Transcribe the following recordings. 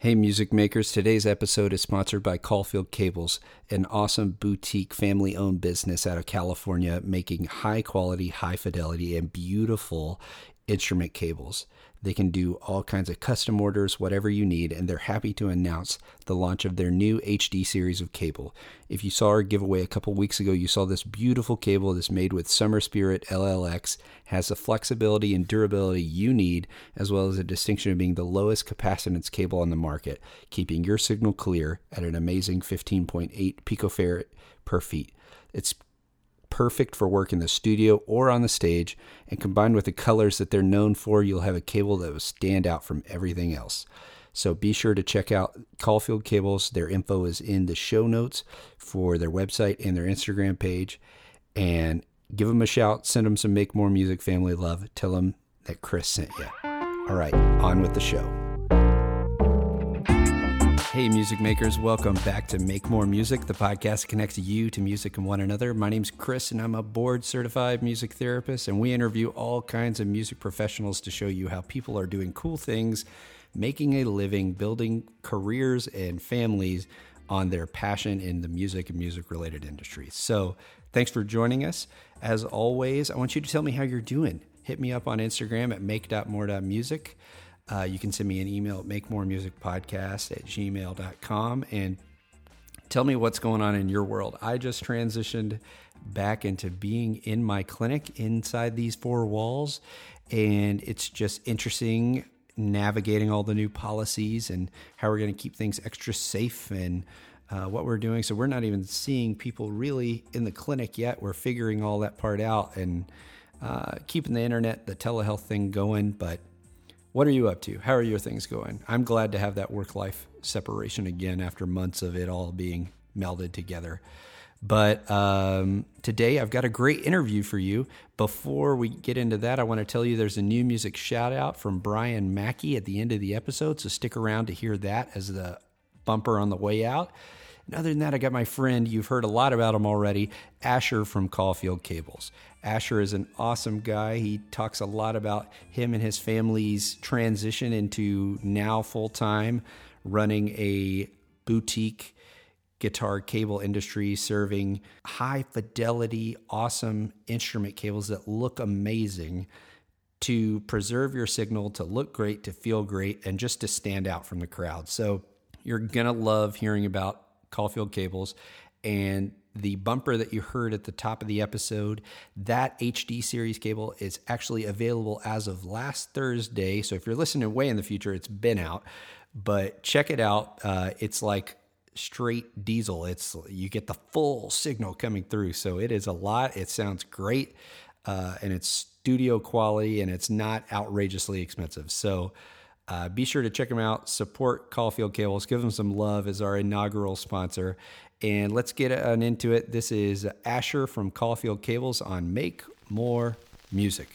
Hey, music makers. Today's episode is sponsored by Caulfield Cables, an awesome boutique family owned business out of California making high quality, high fidelity, and beautiful instrument cables. They can do all kinds of custom orders, whatever you need, and they're happy to announce the launch of their new HD series of cable. If you saw our giveaway a couple weeks ago, you saw this beautiful cable that's made with Sommer Spirit LLX, has the flexibility and durability you need, as well as a distinction of being the lowest capacitance cable on the market, keeping your signal clear at an amazing 15.8 picofarad per feet. It's perfect for work in the studio or on the stage, and combined with the colors that they're known for, you'll have a cable that will stand out from everything else. So be sure to check out Caulfield Cables. Their info is in the show notes for their website and their Instagram page. And give them a shout, send them some Make More Music family love. Tell them that Chris sent you. All right, on with the show. Hey, music makers, welcome back to Make More Music, the podcast that connects you to music and one another. My name's Chris, and I'm a board certified music therapist, and we interview all kinds of music professionals to show you how people are doing cool things, making a living, building careers and families on their passion in the music and music related industries. So, thanks for joining us. As always, I want you to tell me how you're doing. Hit me up on Instagram at make.more.music. Uh, you can send me an email at makemoremusicpodcast at gmail.com and tell me what's going on in your world. I just transitioned back into being in my clinic inside these four walls, and it's just interesting navigating all the new policies and how we're going to keep things extra safe and uh, what we're doing. So we're not even seeing people really in the clinic yet. We're figuring all that part out and uh, keeping the internet, the telehealth thing going, but what are you up to? How are your things going? I'm glad to have that work life separation again after months of it all being melded together. But um, today I've got a great interview for you. Before we get into that, I want to tell you there's a new music shout out from Brian Mackey at the end of the episode. So stick around to hear that as the bumper on the way out. And other than that, I got my friend, you've heard a lot about him already, Asher from Caulfield Cables. Asher is an awesome guy. He talks a lot about him and his family's transition into now full time running a boutique guitar cable industry serving high fidelity, awesome instrument cables that look amazing to preserve your signal, to look great, to feel great, and just to stand out from the crowd. So you're going to love hearing about Caulfield Cables. And the bumper that you heard at the top of the episode, that HD series cable is actually available as of last Thursday. So if you're listening way in the future, it's been out. But check it out. Uh, it's like straight diesel. It's you get the full signal coming through. So it is a lot. It sounds great, uh, and it's studio quality, and it's not outrageously expensive. So uh, be sure to check them out. Support Caulfield Cables. Give them some love as our inaugural sponsor. And let's get on into it. This is Asher from Caulfield Cables on Make More Music.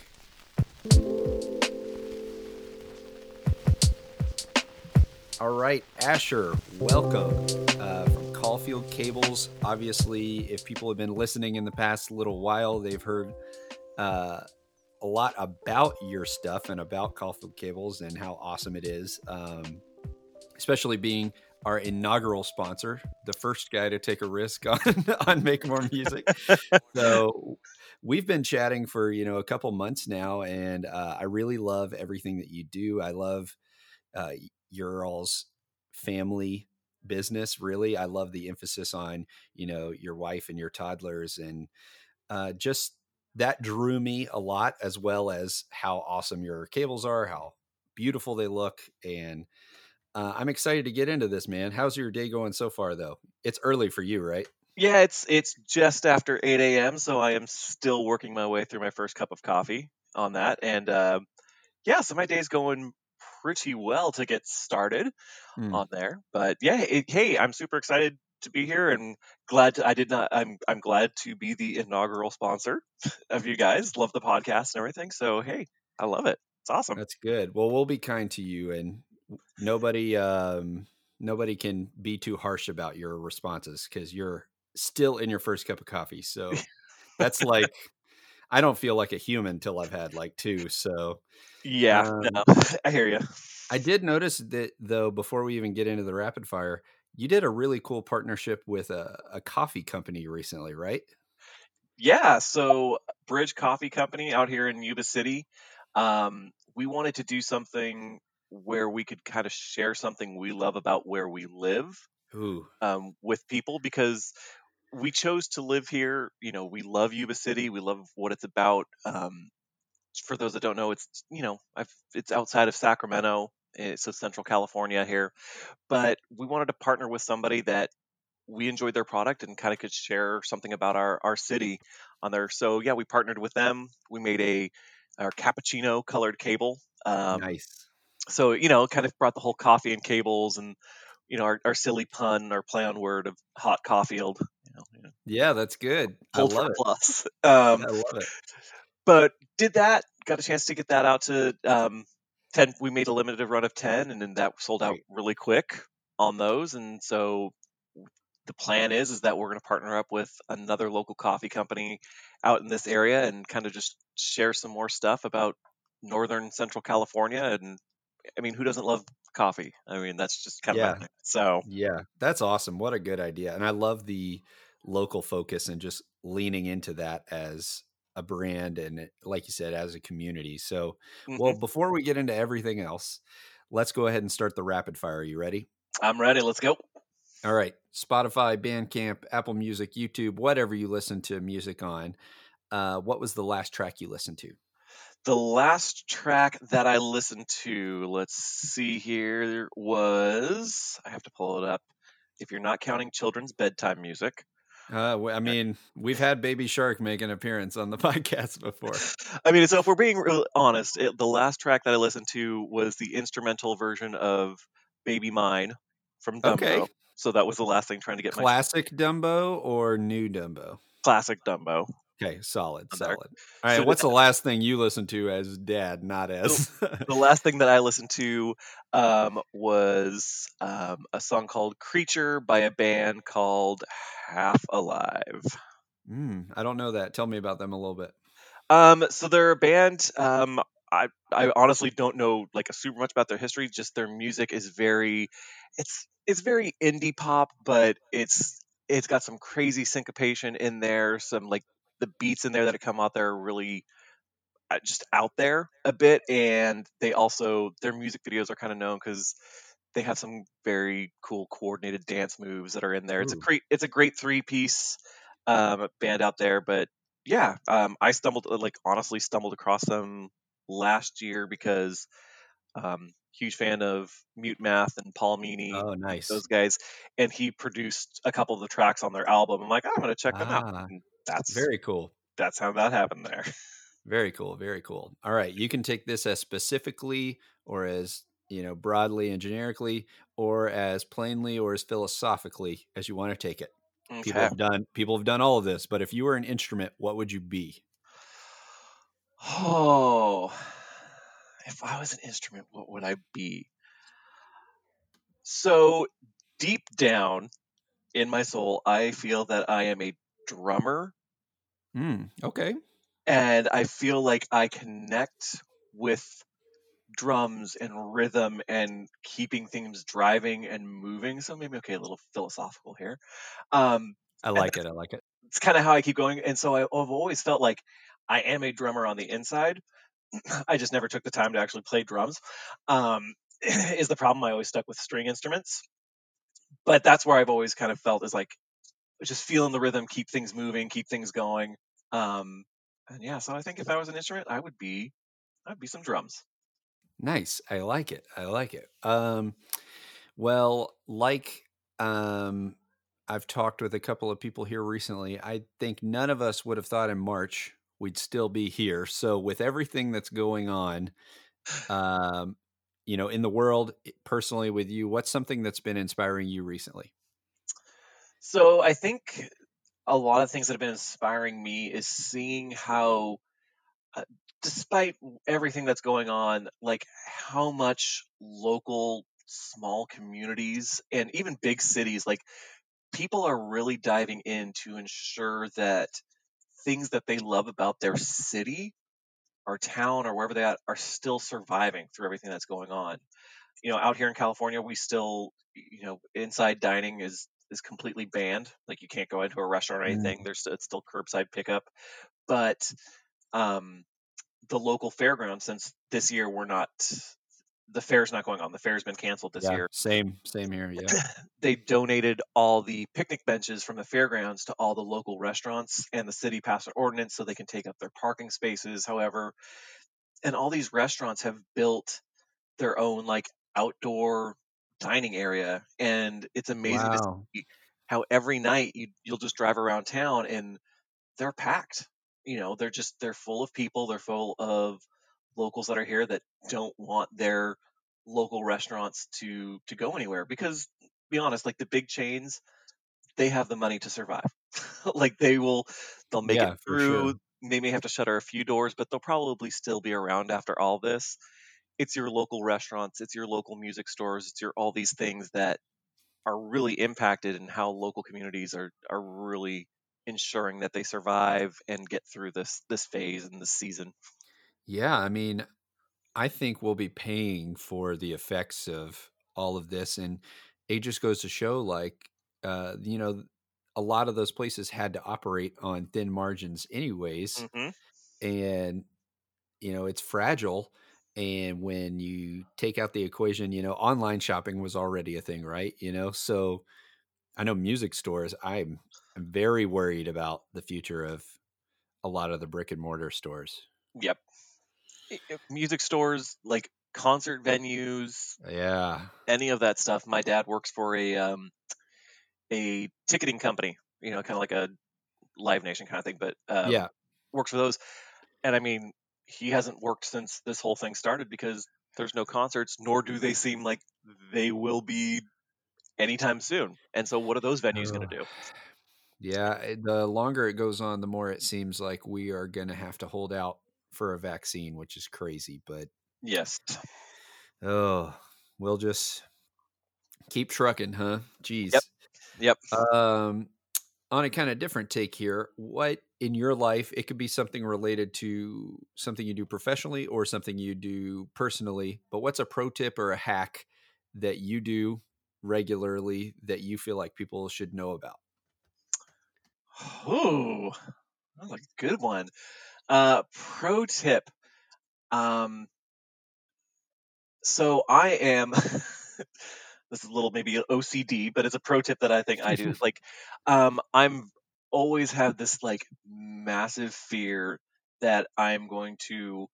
All right, Asher, welcome uh, from Caulfield Cables. Obviously, if people have been listening in the past little while, they've heard uh, a lot about your stuff and about Caulfield Cables and how awesome it is, um, especially being our inaugural sponsor, the first guy to take a risk on on Make More Music. so we've been chatting for you know a couple months now, and uh, I really love everything that you do. I love uh, your all's family business. Really, I love the emphasis on you know your wife and your toddlers, and uh, just that drew me a lot, as well as how awesome your cables are, how beautiful they look, and uh, I'm excited to get into this, man. How's your day going so far, though? It's early for you, right? Yeah, it's it's just after 8 a.m., so I am still working my way through my first cup of coffee on that, and uh, yeah, so my day's going pretty well to get started mm. on there. But yeah, it, hey, I'm super excited to be here and glad to, I did not I'm I'm glad to be the inaugural sponsor of you guys. Love the podcast and everything. So hey, I love it. It's awesome. That's good. Well, we'll be kind to you and nobody um nobody can be too harsh about your responses cuz you're still in your first cup of coffee. So that's like I don't feel like a human till I've had like two. So yeah, um, no, I hear you. I did notice that though before we even get into the rapid fire, you did a really cool partnership with a, a coffee company recently, right? Yeah, so Bridge Coffee Company out here in Yuba City. Um, we wanted to do something where we could kind of share something we love about where we live um, with people because we chose to live here. You know, we love Yuba City. We love what it's about. Um, for those that don't know, it's you know, I've, it's outside of Sacramento. It's a Central California here, but we wanted to partner with somebody that we enjoyed their product and kind of could share something about our our city on there. So yeah, we partnered with them. We made a our cappuccino colored cable. Um, nice. so you know, kind of brought the whole coffee and cables and you know our, our silly pun, our play on word of hot coffee. You know, you know, Yeah, that's good. I love it. plus. Um, I love it. but did that got a chance to get that out to um, 10 we made a limited run of 10 and then that sold out really quick on those and so the plan is is that we're going to partner up with another local coffee company out in this area and kind of just share some more stuff about northern central california and i mean who doesn't love coffee i mean that's just kind of Yeah. my so Yeah, that's awesome. What a good idea. And I love the local focus and just leaning into that as a brand and like you said as a community. So, mhm, well, before we get into everything else, let's go ahead and start the rapid fire. Are you ready? i'm ready let's go All right. Spotify, Bandcamp, Apple Music, YouTube, whatever you listen to music on. Uh, what was the last track you listened to? the last track that I listened to, let's see here, was I have to pull it up. If you're not counting children's bedtime music, Uh, I mean, we've had Baby Shark make an appearance on the podcast before. I mean, so if we're being real honest, it, the last track that I listened to was the instrumental version of "Baby Mine" from Dumbo. Okay. So that was the last thing trying to get my Classic Dumbo or new Dumbo? classic Dumbo. Okay, solid, there. solid. All right, So what's the last thing you listened to as dad, not as? the last thing that I listened to um, was um, a song called "Creature" by a band called Half Alive. mm, I don't know that. Tell me about them a little bit. Um, so they're a band. Um, I I honestly don't know like a super much about their history. Just their music is very, it's it's very indie pop, but it's it's got some crazy syncopation in there. Some like the beats in there that come out there are really uh, just out there a bit, and they also their music videos are kind of known because they have some very cool coordinated dance moves that are in there. It's a great it's a great three piece um, band out there, but yeah, um, I stumbled like honestly stumbled across them last year because um, huge fan of Mute Math and Paul Meany, Oh, nice. those guys, and he produced a couple of the tracks on their album. I'm like, I'm gonna check them out. Ah, And that's very cool. that's how that happened there. Very cool. Very cool. All right. You can take this as specifically or as, you know, broadly and generically or as plainly or as philosophically as you want to take it. People have done people have done all of this, but if you were an instrument, what would you be? Oh, if I was an instrument, what would I be? So deep down in my soul, I feel that I am a drummer Hmm. okay. and I feel like I connect with drums and rhythm and keeping things driving and moving. So maybe okay, a little philosophical here. Um, I like it. I like it. it's kind of how I keep going. And so I've always felt like I am a drummer on the inside. I just never took the time to actually play drums. Um, is the problem I always stuck with string instruments. But that's where I've always kind of felt is like just feeling the rhythm, keep things moving, keep things going. Um, and yeah, so I think if I was an instrument, I would be, I'd be some drums. Nice. I like it. I like it. Um, well, like um, I've talked with a couple of people here recently. I think none of us would have thought in March we'd still be here. So with everything that's going on, um, you know, in the world, personally with you, what's something that's been inspiring you recently? So I think a lot of things that have been inspiring me is seeing how, uh, despite everything that's going on, like how much local small communities and even big cities, like people are really diving in to ensure that things that they love about their city or town or wherever they are are still surviving through everything that's going on. you know, out here in California, we still, you know, inside dining is is completely banned. Like you can't go into a restaurant or Mm. anything. There's it's still curbside pickup, but um, the local fairground, since this year we're not, the fair's not going on. The fair's been canceled this yeah, year. same, same here. Yeah. They donated all the picnic benches from the fairgrounds to all the local restaurants, and the city passed an ordinance so they can take up their parking spaces. However, and all these restaurants have built their own like outdoor dining area, and it's amazing to see how every night you you'll just drive around town and they're packed. You know, they're just they're full of people. They're full of locals that are here that don't want their local restaurants to to go anywhere because be honest like the big chains they have the money to survive like they will they'll make Yeah, it through sure. they may have to shutter a few doors but they'll probably still be around after all this it's your local restaurants it's your local music stores it's your all these things that are really impacted and how local communities are are really ensuring that they survive and get through this this phase and this season Yeah, I mean, I think we'll be paying for the effects of all of this, and it just goes to show, like, uh, you know, a lot of those places had to operate on thin margins, anyways, hmm and you know, it's fragile. And when you take out the equation, you know, online shopping was already a thing, right? You know, so I know music stores. I'm I'm very worried about the future of a lot of the brick and mortar stores. yep music stores, like concert venues, Yeah, any of that stuff. My dad works for a um, a ticketing company, you know, kind of like a Live Nation kind of thing, but um, yeah, works for those. And I mean, he hasn't worked since this whole thing started because there's no concerts, nor do they seem like they will be anytime soon. And so, what are those venues going to do? yeah. eh, The longer it goes on, the more it seems like we are going to have to hold out for a vaccine, which is crazy. But Yes. oh, we'll just keep trucking, huh? Jeez. Yep. Yep. Um, on a kind of different take here, what in your life, it could be something related to something you do professionally or something you do personally, but what's a pro tip or a hack that you do regularly that you feel like people should know about? Ooh, that's a good one. Uh, pro tip. Um, so I am. this is a little maybe OCD, but it's a pro tip that I think I do. Like, um, I'm always have this like massive fear that I'm going to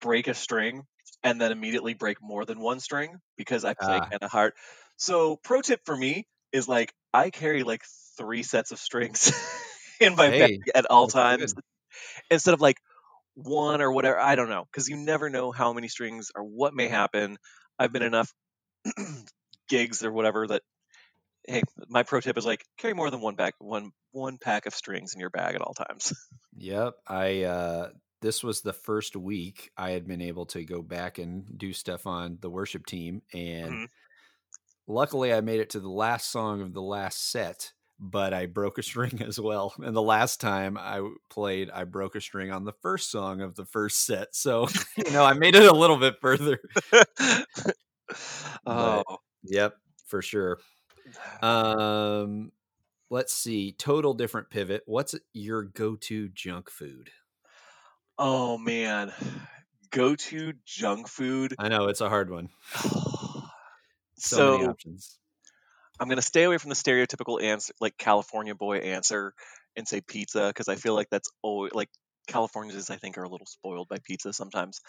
break a string and then immediately break more than one string because I play Ah. kind of hard. So pro tip for me is like I carry like three sets of strings in my bag at all times good. instead of like one or whatever. I don't know because you never know how many strings or what may happen. I've been enough gigs or whatever that hey, my pro tip is like carry more than one bag, one one pack of strings in your bag at all times. Yep. I uh this was the first week I had been able to go back and do stuff on the worship team and Mhm. luckily I made it to the last song of the last set, but I broke a string as well. And the last time I played, I broke a string on the first song of the first set. So, you know, I made it a little bit further. oh, Yep, for sure. Um let's see, total different pivot. What's your go-to junk food? oh man, go to junk food. I know it's a hard one. So, many options. I'm gonna stay away from the stereotypical answer, like California boy answer, and say pizza because I feel like that's always like Californians I think are a little spoiled by pizza sometimes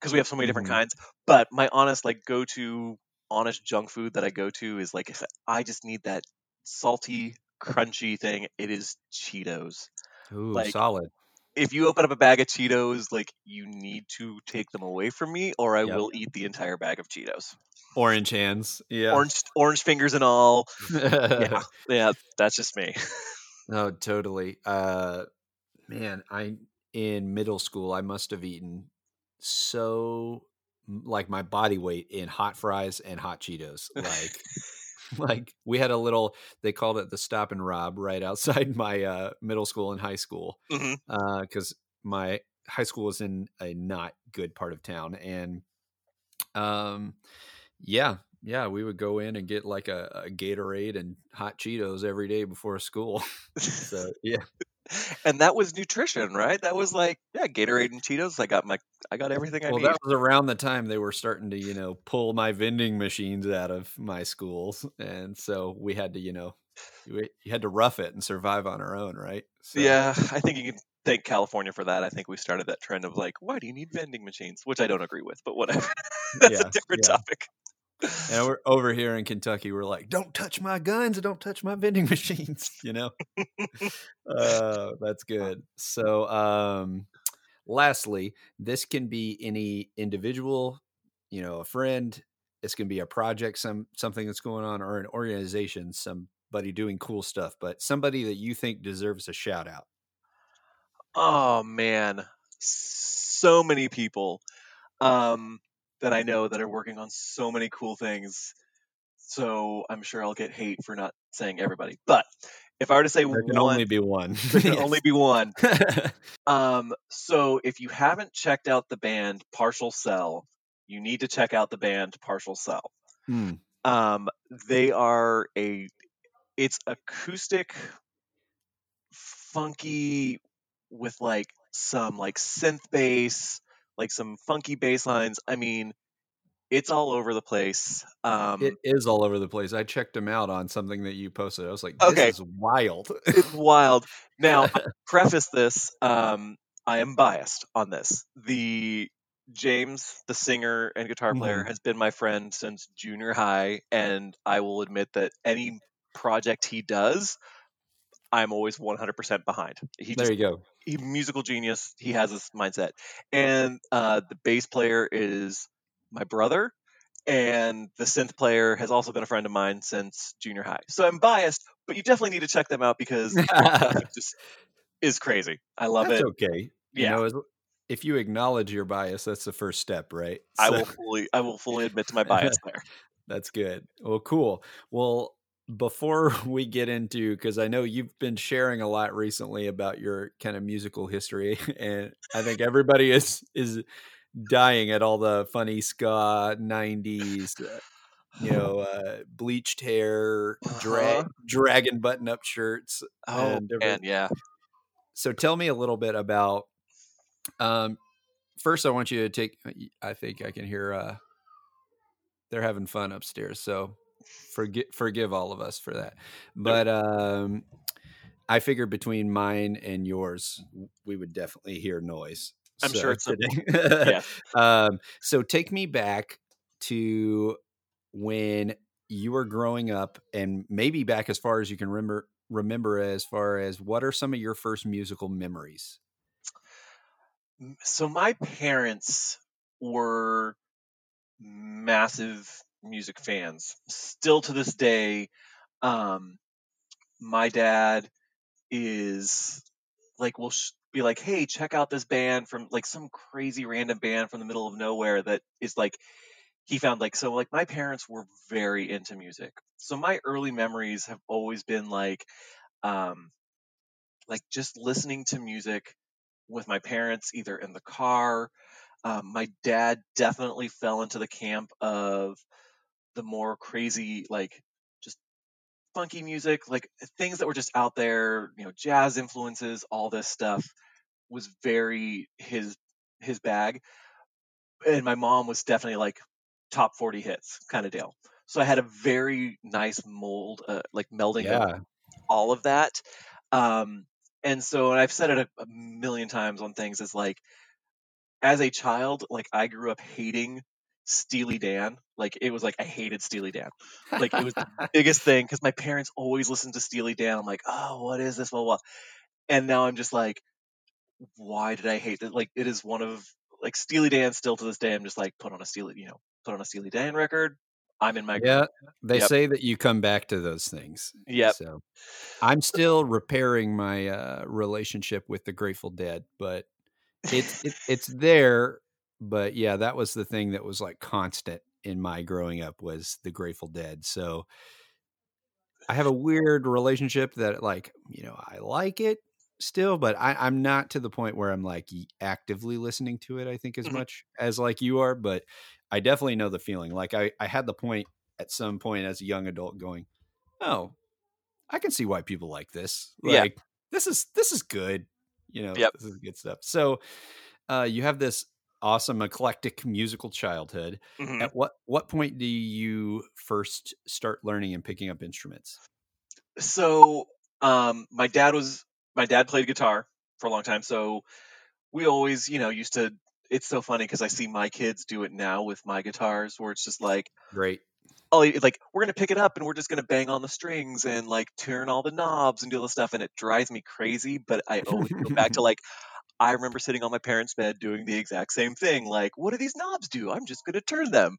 because we have so many different Mhm. kinds. But my honest like go to honest junk food that I go to is like if I just need that salty, crunchy thing. It is Cheetos. Ooh, Like solid. if you open up a bag of Cheetos, like you need to take them away from me, or I Yep. will eat the entire bag of Cheetos. Orange hands. Yeah. Orange orange fingers and all. Yeah, yeah, that's just me. No, totally. Uh man, I in middle school I must have eaten so like my body weight in hot fries and hot Cheetos. Like like we had a little they called it the stop and rob right outside my uh middle school and high school. hmm Uh cuz my high school was in a not good part of town and Um, yeah, yeah, we would go in and get like a, a Gatorade and hot Cheetos every day before school. so yeah, and that was nutrition, right? That was like, yeah, Gatorade and Cheetos. I got my, I got everything I well, need. that was around the time they were starting to, you know, pull my vending machines out of my schools, and so we had to, you know, we, you had to rough it and survive on our own, right? So, Yeah, I think you can thank California for that. I think we started that trend of like, why do you need vending machines? Which I don't agree with, but whatever. That's Yeah, a different yeah. topic. And we're over here in Kentucky. We're like, don't touch my guns and don't touch my vending machines. You know, uh, that's good. So, um, lastly, this can be any individual, you know, a friend. It's going to be a project, some something that's going on, or an organization, somebody doing cool stuff. But somebody that you think deserves a shout out. Oh man, so many people um, that I know that are working on so many cool things. So I'm sure I'll get hate for not saying everybody. But if I were to say There can one, only be one. there can only be one. Um, so if you haven't checked out the band Partial Cell, you need to check out the band Partial Cell. Hmm. Um, they are a it's acoustic, funky with like some like synth bass, like some funky bass lines. I mean, it's all over the place. Um, It is all over the place. I checked him out on something that you posted. I was like, this Okay. is wild. it's wild. Now, preface this. Um, I am biased on this. The James, the singer and guitar player, Mhm. has been my friend since junior high, and I will admit that any project he does, I'm always 100% behind. He there just you go. he musical genius. He has this mindset, and uh, the bass player is my brother, and the synth player has also been a friend of mine since junior high. So I'm biased, but you definitely need to check them out because is just is crazy. I love That's it. okay. You Yeah. know, as- if you acknowledge your bias, that's the first step, right? I will fully I will fully admit to my bias there. That's good. Well, cool. Well, before we get into, because I know you've been sharing a lot recently about your kind of musical history, and I think everybody is is dying at all the funny ska '90s, uh, you know, uh, bleached hair, dra- Uh-huh. dragon button up shirts. Oh and man, yeah. So tell me a little bit about. Um, first, I want you to take. I think I can hear. Uh, they're having fun upstairs, so forgive forgive all of us for that. But um, I figured between mine and yours, we would definitely hear noise. I'm sure it's today- Yes. um, so take me back to when you were growing up, and maybe back as far as you can remember. Remember, as far as what are some of your first musical memories? So my parents were massive music fans. Still to this day, um, my dad is like will sh- be like, "Hey, check out this band from like some crazy random band from the middle of nowhere that is like he found like so like my parents were very into music. So my early memories have always been like um like just listening to music with my parents either in the car um, my dad definitely fell into the camp of the more crazy like just funky music like things that were just out there you know jazz influences all this stuff was very his his bag. And my mom was definitely like top 40 hits kind of deal. So i had a very nice mold uh, like melding of all of that. Um, and so, and I've said it a, a million times on things, is like, as a child, like I grew up hating Steely Dan. Like it was like I hated Steely Dan. Like it was the biggest thing because my parents always listened to Steely Dan. I'm like, oh, what is this? Blah, blah. And now I'm just like, why did I hate it? Like it is one of like Steely Dan still to this day. I'm just like, put on a Steely, you know, put on a Steely Dan record. I'm in my yeah. They Yep. say that you come back to those things. Yeah. So I'm still repairing my uh, relationship with the Grateful Dead, but it's it, it's there. But yeah, that was the thing that was like constant in my growing up was the Grateful Dead. So I have a weird relationship that like you know I like it still, but I, I'm not to the point where I'm like actively listening to it. I think as Mhm. much as like you are, but I definitely know the feeling. Like I, I had the point at some point as a young adult going, oh, I can see why people like this. Yeah. Like this is this is good. You know, Yep. this is good stuff. So uh, you have this awesome eclectic musical childhood. Mhm. At what what point do you first start learning and picking up instruments? So, um, my dad was my dad played guitar for a long time, so we always, you know, used to. It's so funny because I see my kids do it now with my guitars, where it's just like, Great. oh, like we're gonna pick it up and we're just gonna bang on the strings and like turn all the knobs and do all the stuff, and it drives me crazy. But I always go back to like. I remember sitting on my parents' bed doing the exact same thing. Like, what do these knobs do? I'm just gonna turn them.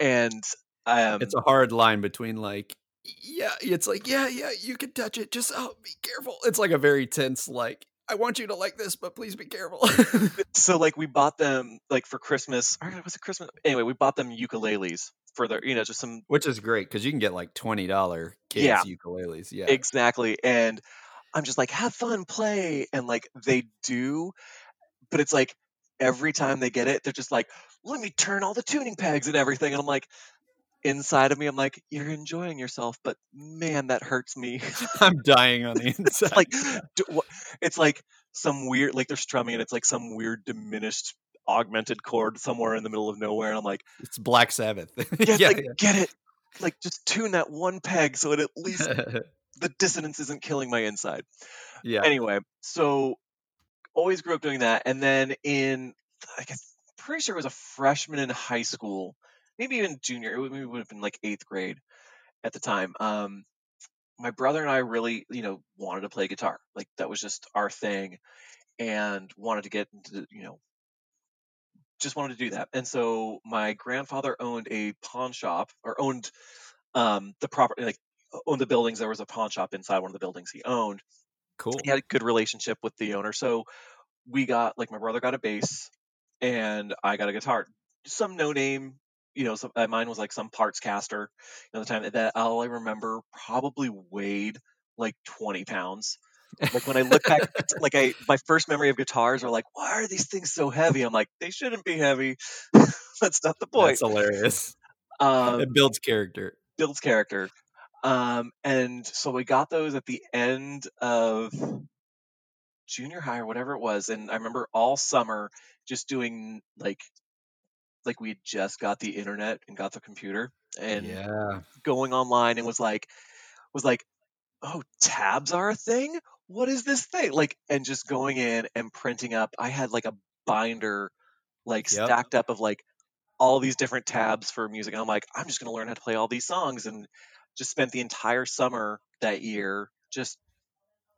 And um, it's a hard line between like yeah it's like yeah yeah you can touch it just oh be careful it's like a very tense like i want you to like this but please be careful so like we bought them like for Christmas. Or was it Christmas? Anyway, we bought them ukuleles for their, you know, just some which is great because you can get like $20 kids Yeah. ukuleles yeah exactly. And I'm just like, have fun, play, and like they do, but it's like every time they get it, they're just like, let me turn all the tuning pegs and everything, and I'm like. Inside of me, I'm like, you're enjoying yourself, but man, that hurts me. i'm dying on the inside it's like, it's like some weird, like they're strumming, and it's like some weird diminished, augmented chord somewhere in the middle of nowhere, and I'm like. it's black sabbath Yeah, it's like get it. Like just tune that one peg so it at least yeah the dissonance isn't killing my inside. yeah Anyway, so always grew up doing that, and then in I guess pretty sure it was a freshman in high school, maybe even junior. It would, maybe would have been like eighth grade at the time. Um, my brother and I really, you know, wanted to play guitar. Like that was just our thing, and wanted to get into, you know, just wanted to do that. And so my grandfather owned a pawn shop or owned um, the property, like owned the buildings. There was a pawn shop inside one of the buildings he owned. cool He had a good relationship with the owner. So we got, like, my brother got a bass and I got a guitar. Some no name, you know, some, uh, mine was like some partscaster. You know, the time that all I remember probably weighed like 20 pounds. Like when I look back, like I, my first memory of guitars are like, why are these things so heavy? I'm like, they shouldn't be heavy. That's not the point. that's hilarious Um, it builds character builds character. Um, and so we got those at the end of junior high or whatever it was. And I remember all summer just doing like, like we just got the internet and got the computer and yeah going online and was like, was like, oh, tabs are a thing. What is this thing? Like, and just going in and printing up. I had like a binder, like Yep. stacked up of like all these different tabs for music. And I'm like, I'm just gonna learn how to play all these songs, and just spent the entire summer that year just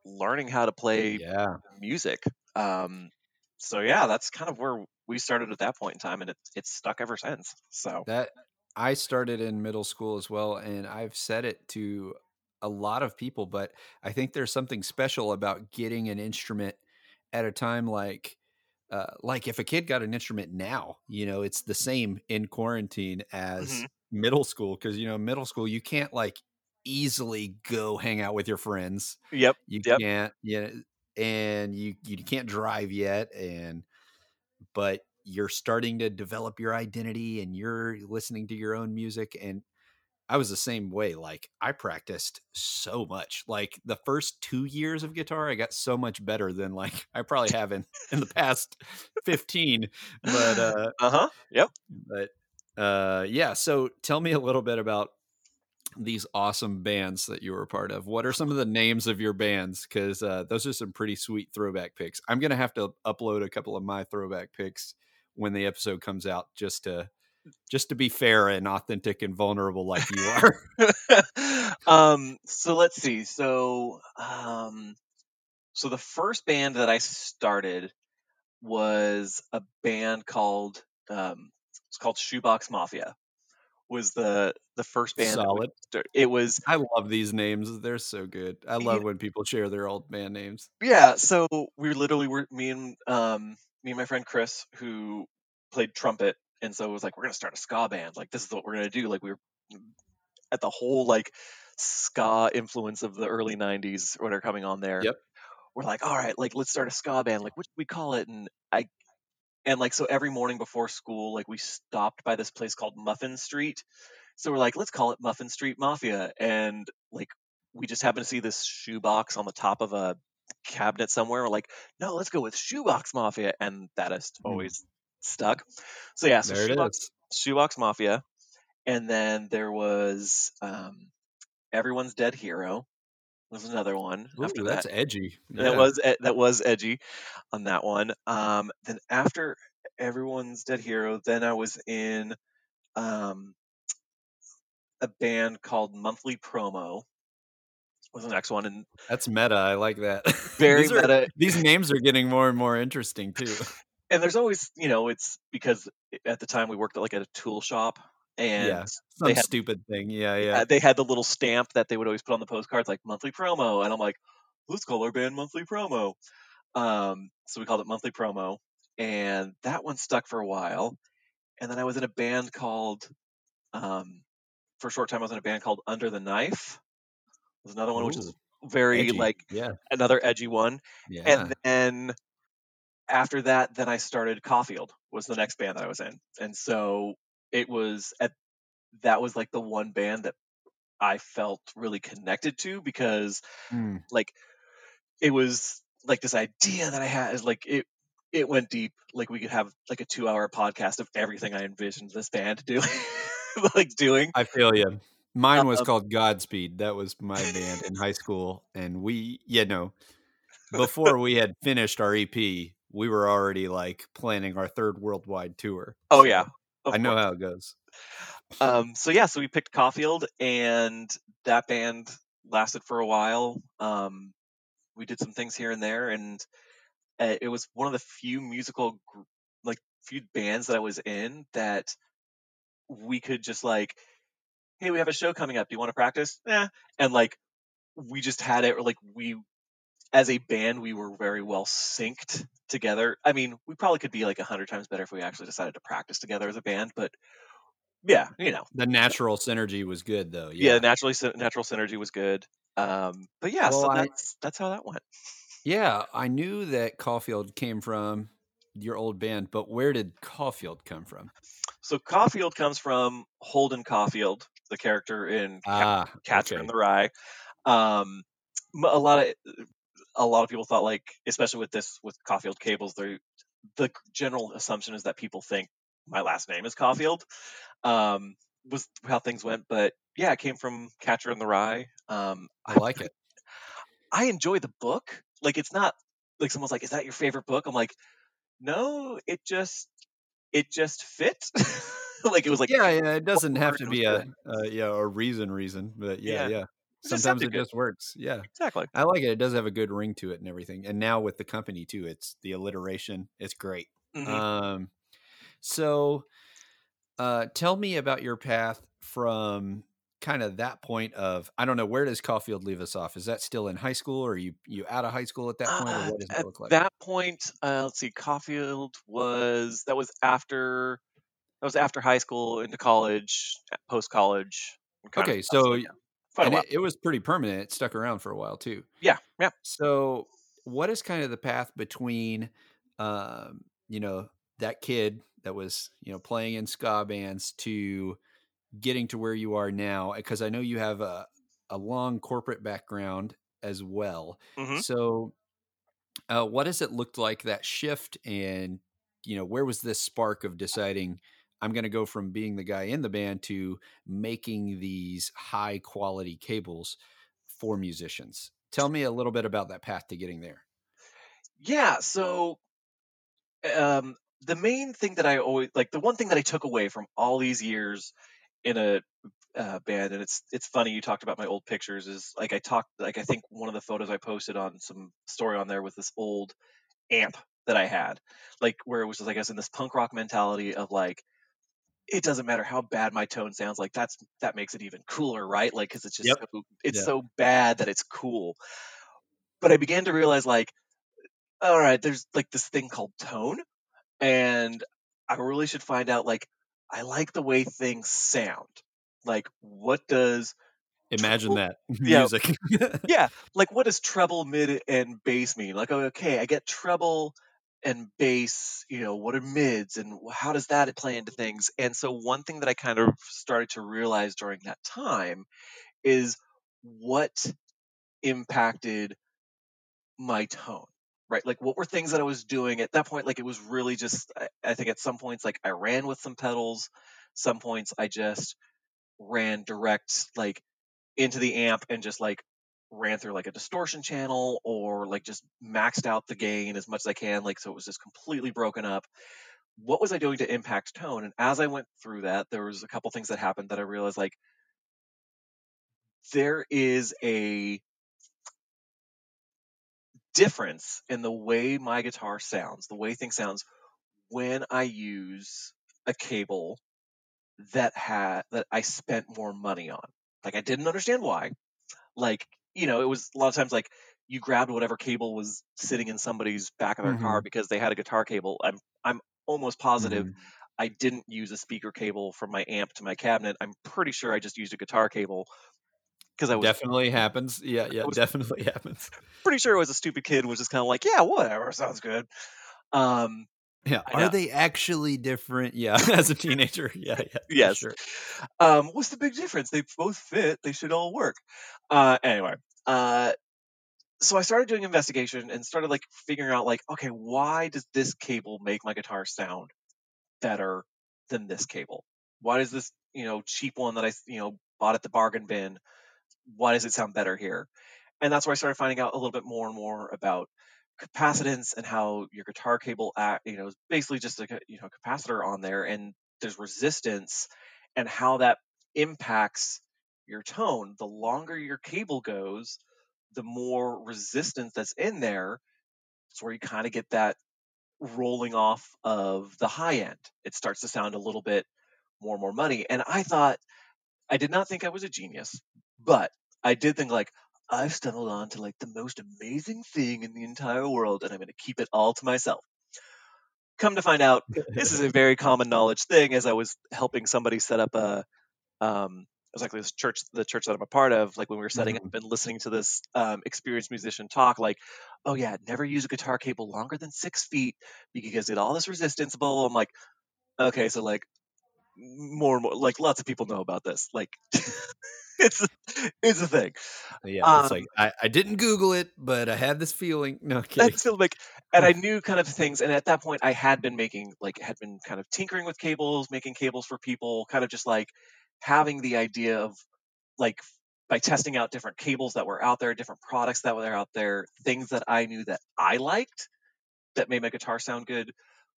learning how to play yeah music. Um, so yeah, that's kind of where we started at that point in time, and it, it's stuck ever since. So That I started in middle school as well, and I've said it to a lot of people, but I think there's something special about getting an instrument at a time like uh, like if a kid got an instrument now, you know, it's the same in quarantine as Mhm. Middle school because you know middle school you can't like easily go hang out with your friends. yep, You Yep. can't, yeah, and you you can't drive yet, and but you're starting to develop your identity and you're listening to your own music and I was the same way like I practiced so much like the first 2 years of guitar I got so much better than like I probably have in in the past 15 but uh uh huh, yep. but uh yeah so tell me a little bit about these awesome bands that you were a part of. What are some of the names of your bands? Because uh, those are some pretty sweet throwback picks. I'm gonna have to upload a couple of my throwback picks when the episode comes out just to just to be fair and authentic and vulnerable like you are. Um, so let's see. So, um, so the first band that I started was a band called um, it's called Shoebox Mafia. Was the the first band? solid start- It was i love these names they're so good i love when people share their old band names yeah. So we literally were me and um, me and my friend Chris who played trumpet, and so it was like we're gonna start a ska band. Like this is what we're gonna do. Like we were at the whole like ska influence of the early '90s when they're coming on there. Yep. We're like, all right, like let's start a ska band. Like what should we call it? And I and like so every morning before school, like we stopped by this place called Muffin Street. So we're like, let's call it Muffin Street Mafia, and like we just happened to see this shoebox on the top of a cabinet somewhere. We're like, no, let's go with Shoebox Mafia, and that has Hmm. always stuck. So yeah, so Shoebox. Shoebox Mafia, and then there was um, Everyone's Dead Hero was another one after Ooh, that. that's edgy. That was that was edgy on that one. Um, then after Everyone's Dead Hero, then I was in um, a band called Monthly Promo. Was the next one, and That's meta. I like that. very these, are- meta. these names are getting more and more interesting too. And there's always, you know, it's because at the time we worked at like at a tool shop, and Yeah. Some had stupid thing. Yeah, yeah. they had the little stamp that they would always put on the postcards, like monthly promo, and I'm like, let's call our band monthly promo. Um, so we called it monthly promo, and that one stuck for a while. And then I was in a band called, um, for a short time, I was in a band called Under the Knife. Was another one which is very edgy. like yeah, another edgy one. yeah. And then after that, then I started Caulfield was the next band that I was in, and so it was at that was like the one band that I felt really connected to because Mm. like it was like this idea that I had is like it it went deep. Like we could have like a two hour podcast of everything I envisioned this band doing, like doing. I feel you. Mine was Um, called Godspeed. That was my band in high school, and we, you know, before we had finished our EP, we were already like planning our third worldwide tour. Oh yeah, I know course. how it goes. Um, so yeah, so we picked Caulfield, and that band lasted for a while. Um, we did some things here and there, and uh, it was one of the few musical, like few bands that I was in that we could just like, hey, we have a show coming up. Do you want to practice? Yeah, and like we just had it. or Like we, as a band, we were very well synced together. I mean, we probably could be like a hundred times better if we actually decided to practice together as a band, but yeah, you know, The natural synergy was good, though. yeah, Yeah, naturally natural synergy was good. Um, but yeah, Well, so I- that's that's how that went. yeah. I knew that Caulfield came from your old band, but where did Caulfield come from? So Caulfield comes from Holden Caulfield, the character in Ah, Catcher okay. in the Rye. Um, m- a lot of a lot of people thought like, especially with this with Caulfield Cables, they the general assumption is that people think my last name is Caulfield. Um, was how things went, but yeah, it came from Catcher in the Rye. Um, I like it. I enjoy the book. Like it's not like someone's like, "Is that your favorite book?" I'm like, "No, it just it just fit." like it was like yeah, yeah. It doesn't have to be a uh, yeah a reason reason, but yeah, Yeah. yeah. Sometimes it just works. Yeah. exactly. I like it. It does have a good ring to it and everything. And now with the company too, it's the alliteration. It's great. Mhm. Um, so, uh, tell me about your path from kind of that point of I don't know where does Caulfield leave us off? Is that still in high school, or are you you out of high school at that point, or Uh, what does at that look like? that point, uh, let's see, Caulfield was that was after that was after high school into college, post college. Okay, so quite a and while. it, it was pretty permanent. It stuck around for a while too. yeah, yeah. So, what is kind of the path between, um, you know, that kid that was, you know, playing in ska bands to getting to where you are now? Because I know you have a, a long corporate background as well. Mhm. So, uh, what has it looked like that shift? And, you know, where was this spark of deciding I'm going to go from being the guy in the band to making these high quality cables for musicians? Tell me a little bit about that path to getting there. Yeah, so um, the main thing that I always like, the one thing that I took away from all these years in a uh, band, and it's it's funny you talked about my old pictures, is like I talked, like I think one of the photos I posted on some story on there with this old amp that I had, like where it was just, I guess in this punk rock mentality of like. It doesn't matter how bad my tone sounds. Like that's that makes it even cooler, right? Like because it's just Yep. so, it's Yeah. so bad that it's cool. But I began to realize like all right, there's like this thing called tone, and I really should find out like I like the way things sound. Like what does Imagine that yeah. music. yeah, like what does treble, mid, and bass mean? Like okay, I get treble and bass, you know, what are mids and how does that play into things? And so one thing that I kind of started to realize during that time is what impacted my tone right? Like what were things that i was doing at that point? Like it was really just I, I, think at some points like i ran with some pedals. Some points i just ran direct like into the amp and just like ran through like a distortion channel or like just maxed out the gain as much as i can like so it was just completely broken up what was i doing to impact tone and as i went through that there was a couple things that happened that i realized like there is a difference in the way my guitar sounds, the way things sounds when I use a cable that had that I spent more money on. Like I didn't understand why. Like, you know, it was a lot of times like you grabbed whatever cable was sitting in somebody's back of their mm-hmm. car because they had a guitar cable. I'm I'm almost positive mm-hmm. I didn't use a speaker cable from my amp to my cabinet. I'm pretty sure I just used a guitar cable because I was definitely happens. Yeah, yeah, definitely happens. Pretty sure it was a stupid kid was just kind of like, yeah, whatever, sounds good. Um, yeah, are they actually different? Yeah, as a teenager, yeah, yeah, yes. Sure. Um, what's the big difference? They both fit. They should all work. Uh, anyway, uh, so I started doing investigation and started like figuring out like, okay, why does this cable make my guitar sound better than this cable? Why does this, you know, cheap one that I, you know, bought at the bargain bin why does it sound better here? And that's where I started finding out a little bit more and more about capacitance and how your guitar cable act, you know, is basically just a you know capacitor on there, and there's resistance and how that impacts your tone. The longer your cable goes, the more resistance that's in there. It's where you kind of get that rolling off of the high end. It starts to sound a little bit more and more money. And I thought I did not think I was a genius, but I did think like I've stumbled on to like the most amazing thing in the entire world, and I'm going to keep it all to myself. Come to find out, this is a very common knowledge thing. As I was helping somebody set up a, um, it was like this church, the church that I'm a part of. Like when we were setting mm-hmm. up and listening to this um, experienced musician talk, like, oh yeah, never use a guitar cable longer than six feet because it all this resistance. Blah, I'm like, okay, so like more and more, like lots of people know about this. Like it's a, it's a thing. Yeah, um, it's like I, I didn't Google it, but I had this feeling. No, kidding. Feel like, and I knew kind of things. And at that point, I had been making like had been kind of tinkering with cables, making cables for people, kind of just like having the idea of like by testing out different cables that were out there, different products that were out there, things that I knew that I liked that made my guitar sound good.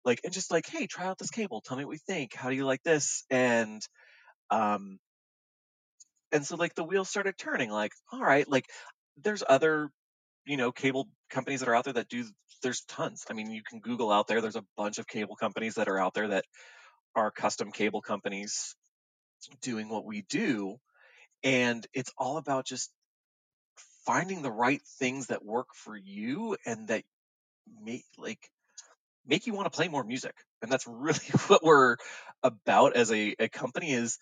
Like and just like, hey, try out this cable. Tell me what you think. How do you like this? And um, and so like the wheels started turning like all right like there's other you know cable companies that are out there that do there's tons. I mean you can google out there there's a bunch of cable companies that are out there that are custom cable companies doing what we do and it's all about just finding the right things that work for you and that make like make you want to play more music and that's really what we're about as a, a company is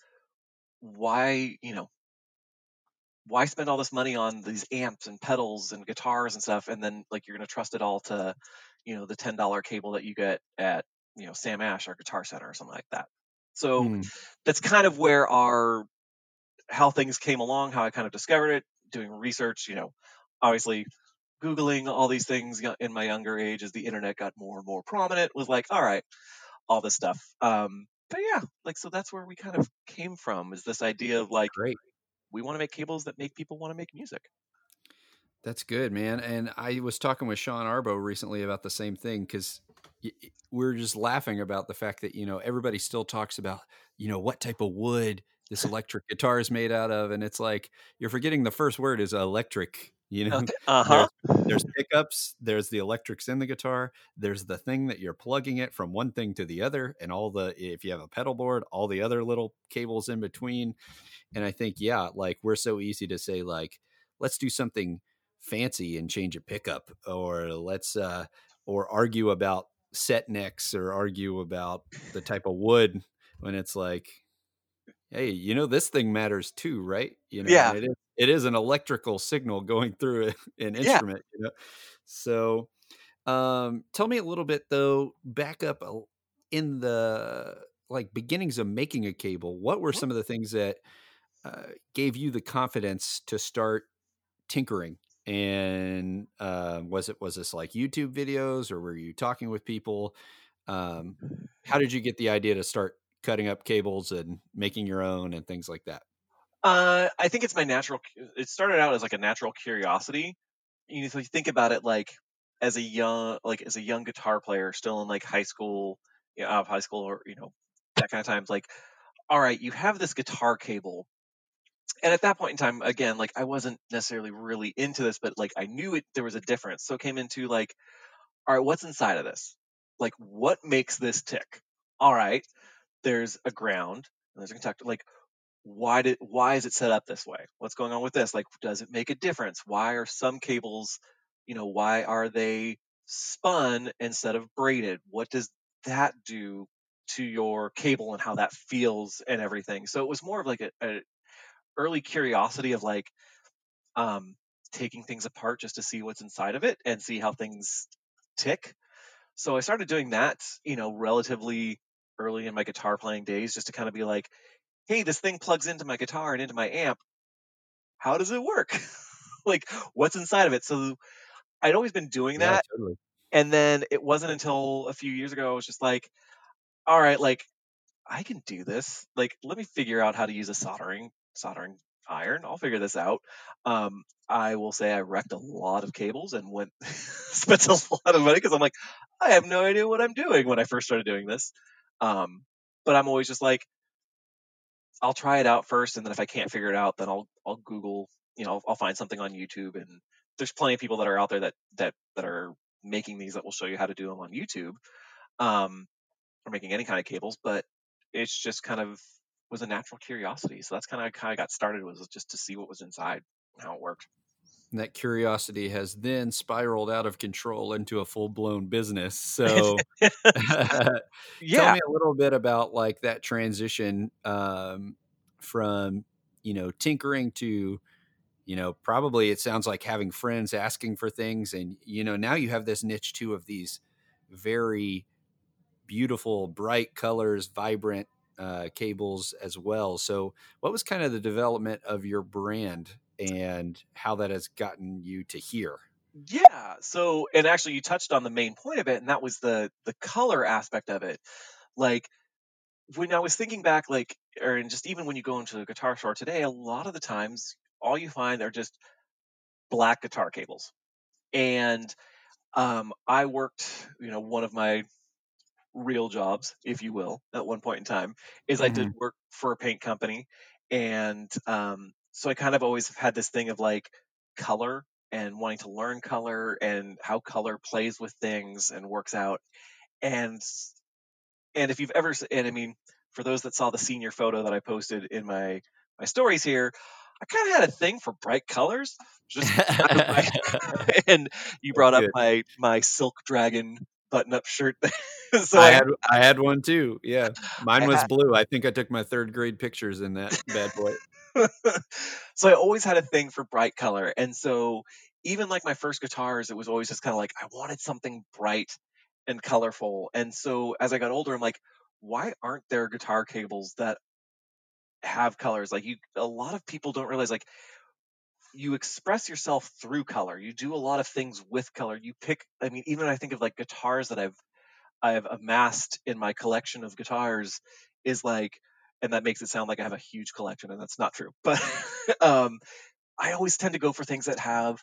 why you know why spend all this money on these amps and pedals and guitars and stuff and then like you're going to trust it all to you know the $10 cable that you get at you know sam ash or guitar center or something like that. So mm. that's kind of where our how things came along how i kind of discovered it doing research you know obviously googling all these things in my younger age as the internet got more and more prominent was like all right all this stuff. Um but yeah like so that's where we kind of came from is this idea of like great we want to make cables that make people want to make music. That's good, man. And I was talking with Sean Arbo recently about the same thing because we're just laughing about the fact that you know everybody still talks about you know what type of wood this electric guitar is made out of, and it's like you're forgetting the first word is electric. You know, uh-huh. there's, there's pickups, there's the electrics in the guitar, there's the thing that you're plugging it from one thing to the other, and all the if you have a pedal board, all the other little cables in between and I think, yeah, like we're so easy to say, like, let's do something fancy and change a pickup, or let's, uh, or argue about set necks or argue about the type of wood when it's like, hey, you know, this thing matters too, right? You know, yeah. it is, it is an electrical signal going through an instrument, yeah. you know? So, Um, tell me a little bit though. Back up in the like beginnings of making a cable. What were Mhm. some of the things that uh, gave you the confidence to start tinkering? And uh, was it was this like YouTube videos, or were you talking with people? Um, how did you get the idea to start cutting up cables and making your own and things like that? Uh, I think it's my natural. It started out as like a natural curiosity. You know, if you think about it, like as a young, like as a young guitar player, still in like high school, you know, out of high school, or you know, that kind of times. Like, all right, you have this guitar cable, and at that point in time, again, like I wasn't necessarily really into this, but like I knew it there was a difference. So it came into like, all right, what's inside of this? Like, what makes this tick? All right, there's a ground and there's a conductor. Like why did why is it set up this way? What's going on with this? Like does it make a difference? Why are some cables you know why are they spun instead of braided? What does that do to your cable and how that feels and everything? So it was more of like a, a early curiosity of like um taking things apart just to see what's inside of it and see how things tick. So i started doing that you know relatively early in my guitar playing days just to kind of be like hey, this thing plugs into my guitar and into my amp. How does it work? like, what's inside of it? So I'd always been doing Yeah, that. totally. And then it wasn't until a few years ago, I was just like, all right, like, I can do this. Like, let me figure out how to use a soldering, soldering iron. I'll figure this out. Um, I will say I wrecked a lot of cables and went, spent a lot of money because I'm like, I have no idea what I'm doing when I first started doing this. Um, but I'm always just like, I'll try it out first, and then if I can't figure it out, then I'll I'll Google, you know, I'll, I'll find something on YouTube, and there's plenty of people that are out there that that that are making these that will show you how to do them on YouTube, um, or making any kind of cables. But it's just kind of was a natural curiosity, so that's kind of how I got started was just to see what was inside, how it worked. And that curiosity has then spiraled out of control into a full blown business. So yeah. tell me a little bit about like that transition um, from you know tinkering to you know probably it sounds like having friends asking for things and you know now you have this niche too of these very beautiful bright colors vibrant uh, cables as well so what was kind of the development of your brand and how that has gotten you to here yeah. So, and actually, you touched on the main point of it, and that was the the color aspect of it. Like when I was thinking back, like, or and just even when you go into a guitar store today, a lot of the times all you find are just black guitar cables. And um, I worked, you know, one of my real jobs, if you will, at one point in time, is I did Mhm. work for a paint company, and um, so I kind of always have had this thing of like color and wanting to learn color and how color plays with things and works out. And and if you've ever and i mean for those that saw the senior photo that i posted in my my stories here i kind of had a thing for bright colors just my and you brought up good my my silk dragon button up shirt so I i had I had one too. Yeah. Mine i was had blue. I think I took my 3rd grade pictures in that bad boy. So i always had a thing for bright color and so even like my first guitars it was always just kind of like i wanted something bright and colorful and so as i got older i'm like why aren't there guitar cables that have colors? Like you a lot of people don't realize like you express yourself through color you do a lot of things with color you pick i mean even i think of like guitars that i've i've amassed in my collection of guitars is like and that makes it sound like i have a huge collection and that's not true but um i always tend to go for things that have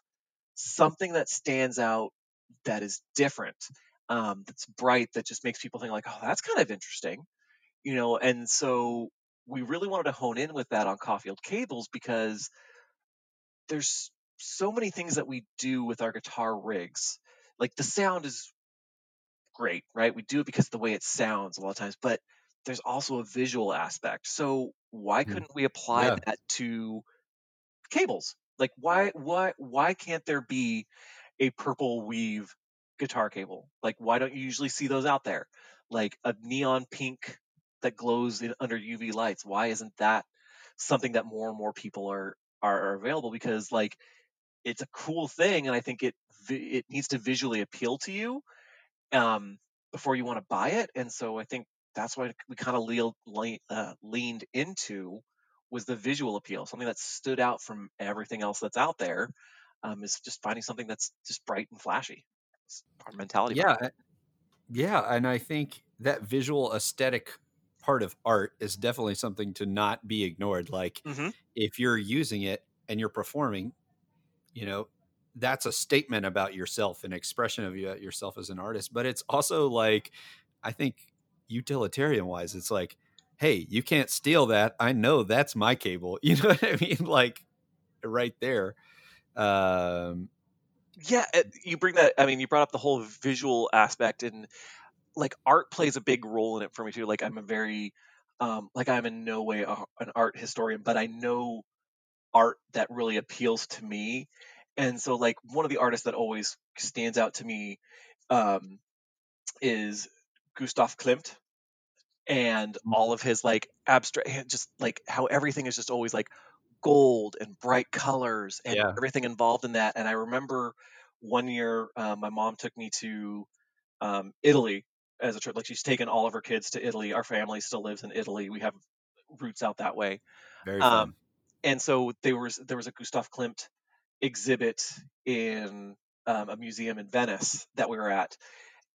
something that stands out that is different um that's bright that just makes people think like oh that's kind of interesting you know and so we really wanted to hone in with that on Caulfield Cables because there's so many things that we do with our guitar rigs. Like the sound is great, right? We do it because of the way it sounds a lot of times, but there's also a visual aspect. So why Mhm. couldn't we apply Yeah. that to cables? Like why why why can't there be a purple weave guitar cable? Like why don't you usually see those out there? Like a neon pink that glows in, under UV lights. Why isn't that something that more and more people are are, are available? Because like it's a cool thing, and I think it it needs to visually appeal to you um, before you want to buy it. And so I think that's why we kind of le- uh, leaned into was the visual appeal, something that stood out from everything else that's out there. Um, is just finding something that's just bright and flashy. It's our mentality. Yeah, yeah, and I think that visual aesthetic part of art is definitely something to not be ignored. Like mm-hmm. if you're using it and you're performing, you know, that's a statement about yourself, an expression of yourself as an artist. But it's also like, I think utilitarian wise, it's like, hey, you can't steal that. I know that's my cable. You know what I mean? Like right there. Um, yeah, you bring that. I mean, you brought up the whole visual aspect, and like art plays a big role in it for me too. Like I'm a very, um, like I'm in no way a, an art historian, but I know art that really appeals to me. And so, like one of the artists that always stands out to me um, is Gustav Klimt and mm. all of his like abstract, just like how everything is just always like gold and bright colors and yeah. everything involved in that. And I remember one year uh, my mom took me to um, Italy as a trip. Like she's taken all of her kids to Italy. Our family still lives in Italy. We have roots out that way. Very fun. Um, and so there was there was a Gustav Klimt exhibit in um, a museum in Venice that we were at,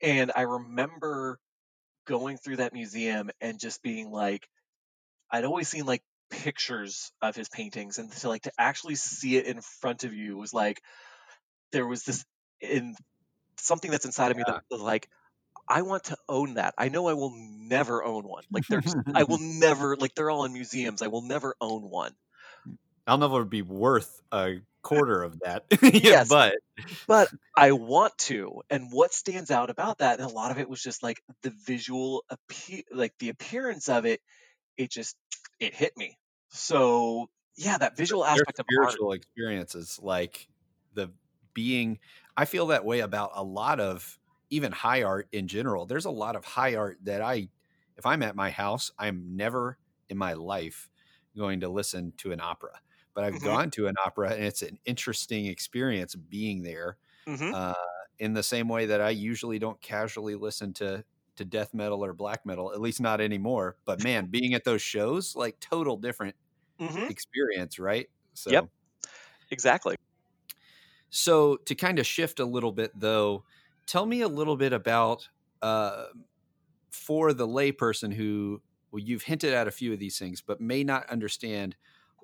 and I remember going through that museum and just being like, I'd always seen like pictures of his paintings, and to like to actually see it in front of you was like there was this in something that's inside of me that was like I want to own that. I know I will never own one. Like there's I will never like they're all in museums. I will never own one. I'll never be worth a quarter of that. yes, but but I want to. And what stands out about that, and a lot of it was just like the visual like the appearance of it. It just it hit me. So yeah, that visual aspect of spiritual art. experiences, like the being. I feel that way about a lot of even high art in general. There's a lot of high art that I, if I'm at my house, I'm never in my life going to listen to an opera but I've mm-hmm. gone to an opera and it's an interesting experience being there. Mm-hmm. Uh, in the same way that I usually don't casually listen to to death metal or black metal, at least not anymore. But man, being at those shows, like total different mm-hmm. experience, right? So, yep, exactly. So to kind of shift a little bit, though, tell me a little bit about uh, for the layperson who well, you've hinted at a few of these things, but may not understand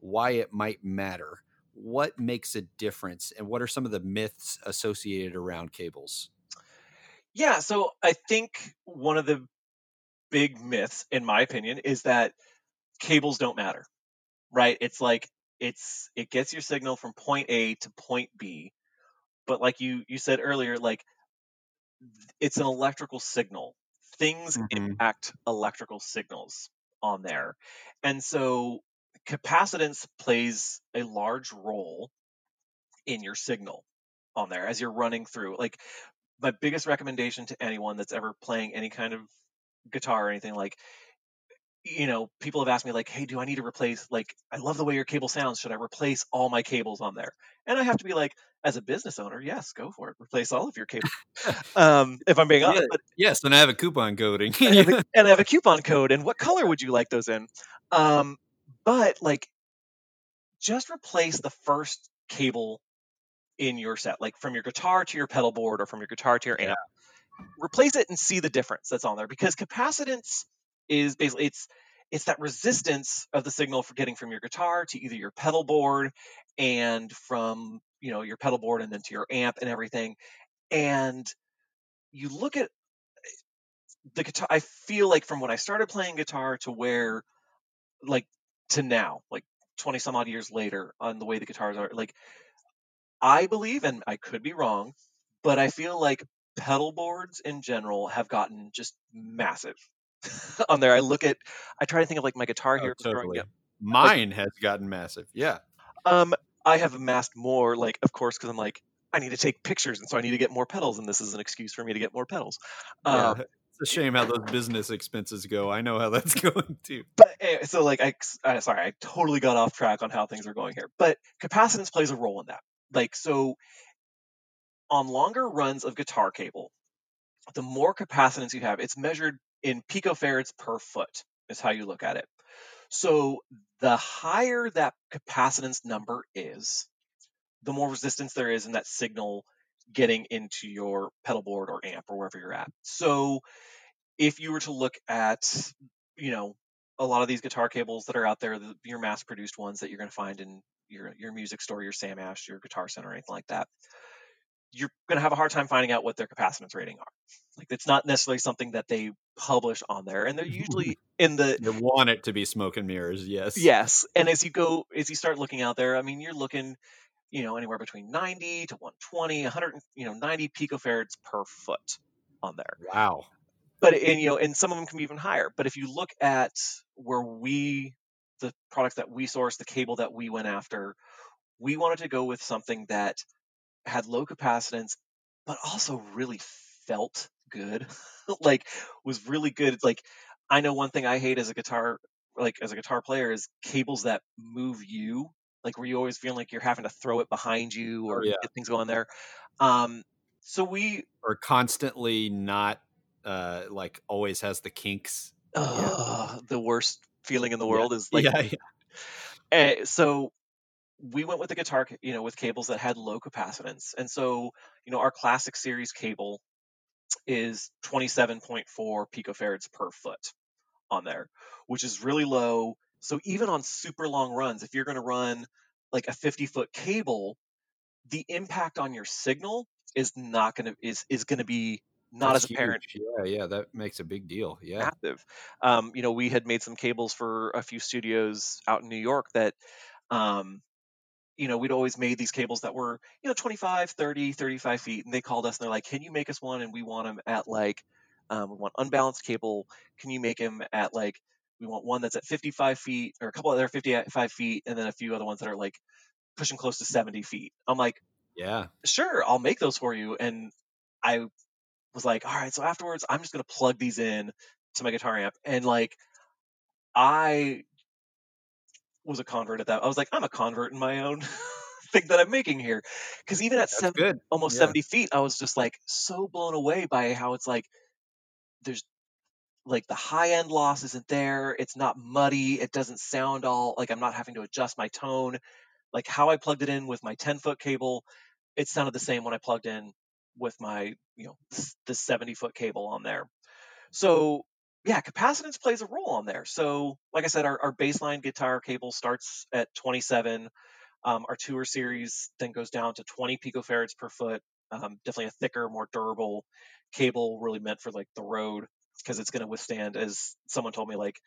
why it might matter. What makes a difference, and what are some of the myths associated around cables? Yeah, so I think one of the big myths, in my opinion, is that cables don't matter, right? It's like it's it gets your signal from point A to point B, but like you you said earlier, like it's an electrical signal. Things mm-hmm. impact electrical signals on there, and so capacitance plays a large role in your signal on there as you're running through. Like my biggest recommendation to anyone that's ever playing any kind of guitar or anything like you know, people have asked me like, "Hey, do I need to replace like I love the way your cable sounds. Should I replace all my cables on there?" And I have to be like, as a business owner, yes, go for it. Replace all of your cables. um, if I'm being honest. Yeah, but, yes, and I have a coupon coding. and, I a, and, I have a coupon code. And what color would you like those in? Um, but like, just replace the first cable in your set, like from your guitar to your pedal board or from your guitar to your amp. Yeah. Replace it and see the difference that's on there because capacitance is basically it's it's that resistance of the signal for getting from your guitar to either your pedal board and from you know your pedal board and then to your amp and everything and you look at the guitar i feel like from when i started playing guitar to where like to now, like 20 some odd years later, on the way the guitars are. Like, I believe, and I could be wrong, but I feel like pedal boards in general have gotten just massive on there. I look at, I try to think of like my guitar oh, here. Totally. Mine like, has gotten massive. Yeah. Um, I have amassed more, like, of course, because I'm like, I need to take pictures, and so I need to get more pedals, and this is an excuse for me to get more pedals. Yeah. It's a shame how those business expenses go. I know how that's going too. But anyway, so like I, I sorry, I totally got off track on how things are going here. But capacitance plays a role in that. Like so on longer runs of guitar cable, the more capacitance you have, it's measured in picofarads per foot, is how you look at it. So the higher that capacitance number is, the more resistance there is in that signal getting into your pedal board or amp or wherever you're at. So if you were to look at, you know, a lot of these guitar cables that are out there, the, your mass produced ones that you're going to find in your, your music store, your Sam Ash, your Guitar Center, or anything like that, you're going to have a hard time finding out what their capacitance rating are. Like it's not necessarily something that they publish on there, and they're usually in the. You want it to be smoke and mirrors, yes. Yes, and as you go, as you start looking out there, I mean, you're looking, you know, anywhere between 90 to 120, 100, you know, 90 picofarads per foot on there. Wow. But and you know, and some of them can be even higher. But if you look at where we, the products that we source, the cable that we went after, we wanted to go with something that had low capacitance, but also really felt good. like was really good. Like I know one thing I hate as a guitar, like as a guitar player, is cables that move you. Like where you always feeling like you're having to throw it behind you Oh, or yeah. get things going there. Um, so we, are constantly not uh like always has the kinks. ugh, the worst feeling in the Yeah. world is like yeah, yeah. Eh, so we went with the guitar, you know, with cables that had low capacitance. And so, you know, our classic series cable is 27.4 picofarads per foot on there, which is really low. So even on super long runs, if you're going to run like a 50 foot cable, the impact on your signal is not going to is is going to be not That's as apparent huge. Yeah, yeah, that makes a big deal. Yeah. massive. Um, you know, we had made some cables for a few studios out in New York that, um, you know, we'd always made these cables that were, you know, 25, 30, 35 feet. And they called us and they're like, can you make us one? And we want them at like, um, we want unbalanced cable. Can you make them at like, we want one that's at 55 feet or a couple other 55 feet and then a few other ones that are like pushing close to 70 feet. I'm like, Yeah. sure, I'll make those for you. And I was like, all right, so afterwards, I'm just going to plug these in to my guitar amp. And like, I was a convert at that. I was like, I'm a convert in my own thing that I'm making here. Cause even at seven, almost Yeah. 70 feet, I was just like so blown away by how it's like, there's like the high end loss isn't there. It's not muddy. It doesn't sound all like I'm not having to adjust my tone. Like how I plugged it in with my 10 foot cable, it sounded the same when I plugged in with my, you know, the 70 foot cable on there. So yeah, capacitance plays a role on there. So like I said, our, our baseline guitar cable starts at 27. Um, our tour series then goes down to 20 picofarads per foot. Um, definitely a thicker, more durable cable, really meant for like the road because it's going to withstand, as someone told me, like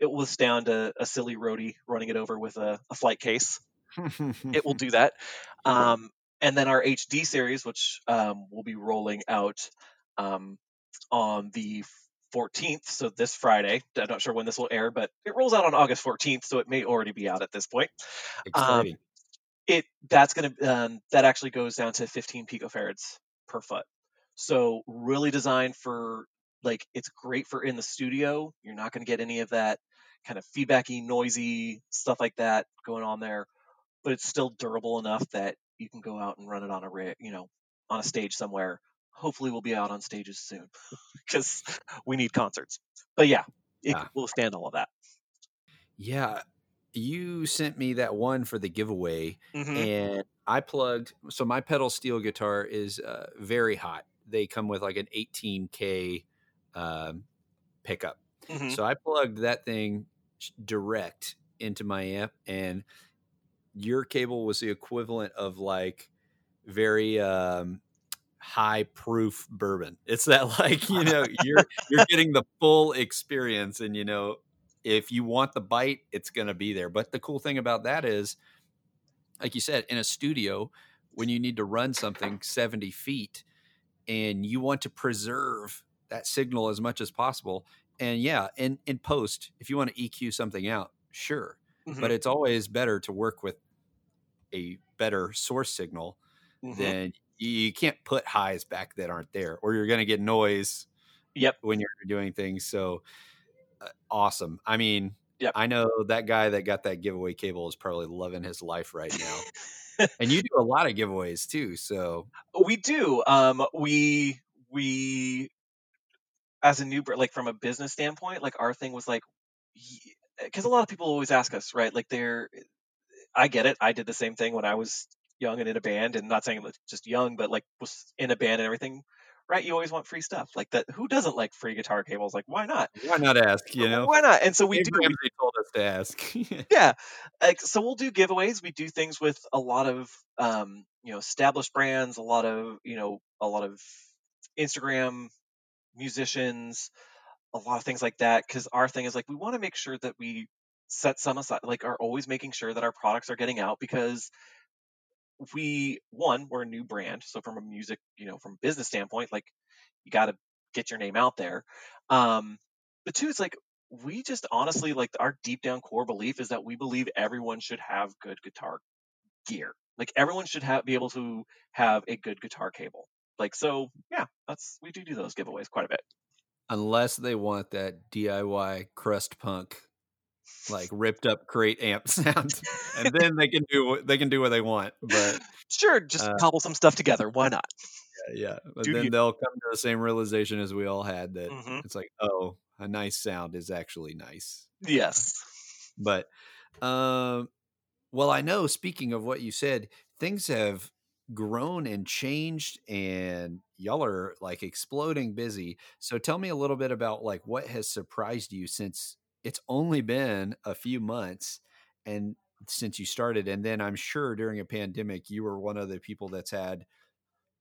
it will withstand a, a silly roadie running it over with a, a flight case. It will do that. Um, and then our HD series, which um, will be rolling out um, on the 14th, so this Friday. I'm not sure when this will air, but it rolls out on August 14th, so it may already be out at this point. Exciting. It that's going to um, that actually goes down to 15 picofarads per foot. So really designed for like it's great for in the studio. You're not going to get any of that kind of feedbacky, noisy stuff like that going on there, but it's still durable enough that you can go out and run it on a ra- you know on a stage somewhere. Hopefully, we'll be out on stages soon because we need concerts. But yeah, it Yeah. will stand all of that. yeah. You sent me that one for the giveaway, Mhm. and I plugged. So my pedal steel guitar is uh, very hot. They come with like an 18k um, pickup. Mhm. So I plugged that thing direct into my amp, and your cable was the equivalent of like very um, high proof bourbon. It's that like you know you're you're getting the full experience, and you know if you want the bite, it's going to be there. But the cool thing about that is, like you said, in a studio when you need to run something 70 feet and you want to preserve that signal as much as possible. And yeah, in, in post, if you want to EQ something out, sure. Mhm. But it's always better to work with a better source signal Mhm. than you can't put highs back that aren't there, or you're going to get noise Yep. when you're doing things. So uh, awesome. I mean, Yep. I know that guy that got that giveaway cable is probably loving his life right now. and you do a lot of giveaways too. So we do. Um, we we as a new like from a business standpoint, like our thing was like because a lot of people always ask us, right? Like they're I get it. I did the same thing when I was young and in a band, and not saying just young, but like was in a band and everything. Right? You always want free stuff like that. Who doesn't like free guitar cables? Like, why not? Why not ask? You know, why not? And so we do. Ramsey told us to ask. yeah, like so we'll do giveaways. We do things with a lot of um, you know established brands, a lot of you know a lot of Instagram musicians, a lot of things like that. Because our thing is like we want to make sure that we set some aside, like are always making sure that our products are getting out because we one we're a new brand so from a music you know from business standpoint like you got to get your name out there um but two it's like we just honestly like our deep down core belief is that we believe everyone should have good guitar gear like everyone should have be able to have a good guitar cable like so yeah that's we do do those giveaways quite a bit unless they want that diy crust punk like ripped up crate amp sound, and then they can do they can do what they want. But sure, just uh, cobble some stuff together. Why not? Yeah, yeah. But then you? they'll come to the same realization as we all had that mm-hmm. it's like, oh, a nice sound is actually nice. Yes, but um, well, I know. Speaking of what you said, things have grown and changed and y'all are like exploding busy so tell me a little bit about like what has surprised you since it's only been a few months and since you started and then i'm sure during a pandemic you were one of the people that's had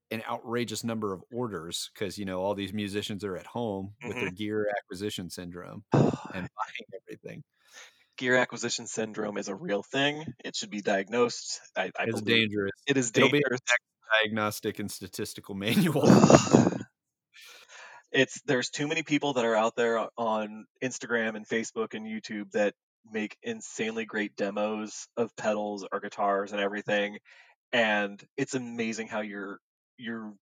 an outrageous number of orders because you know all these musicians are at home mm-hmm. with their gear acquisition syndrome and buying everything gear acquisition syndrome is a real thing. It should be diagnosed. I, I it's dangerous. it is dangerous. diagnostic and statistical manual. It's there's too many people that are out there on Instagram and Facebook and YouTube that make insanely great demos of pedals or guitars and everything and it's amazing how your your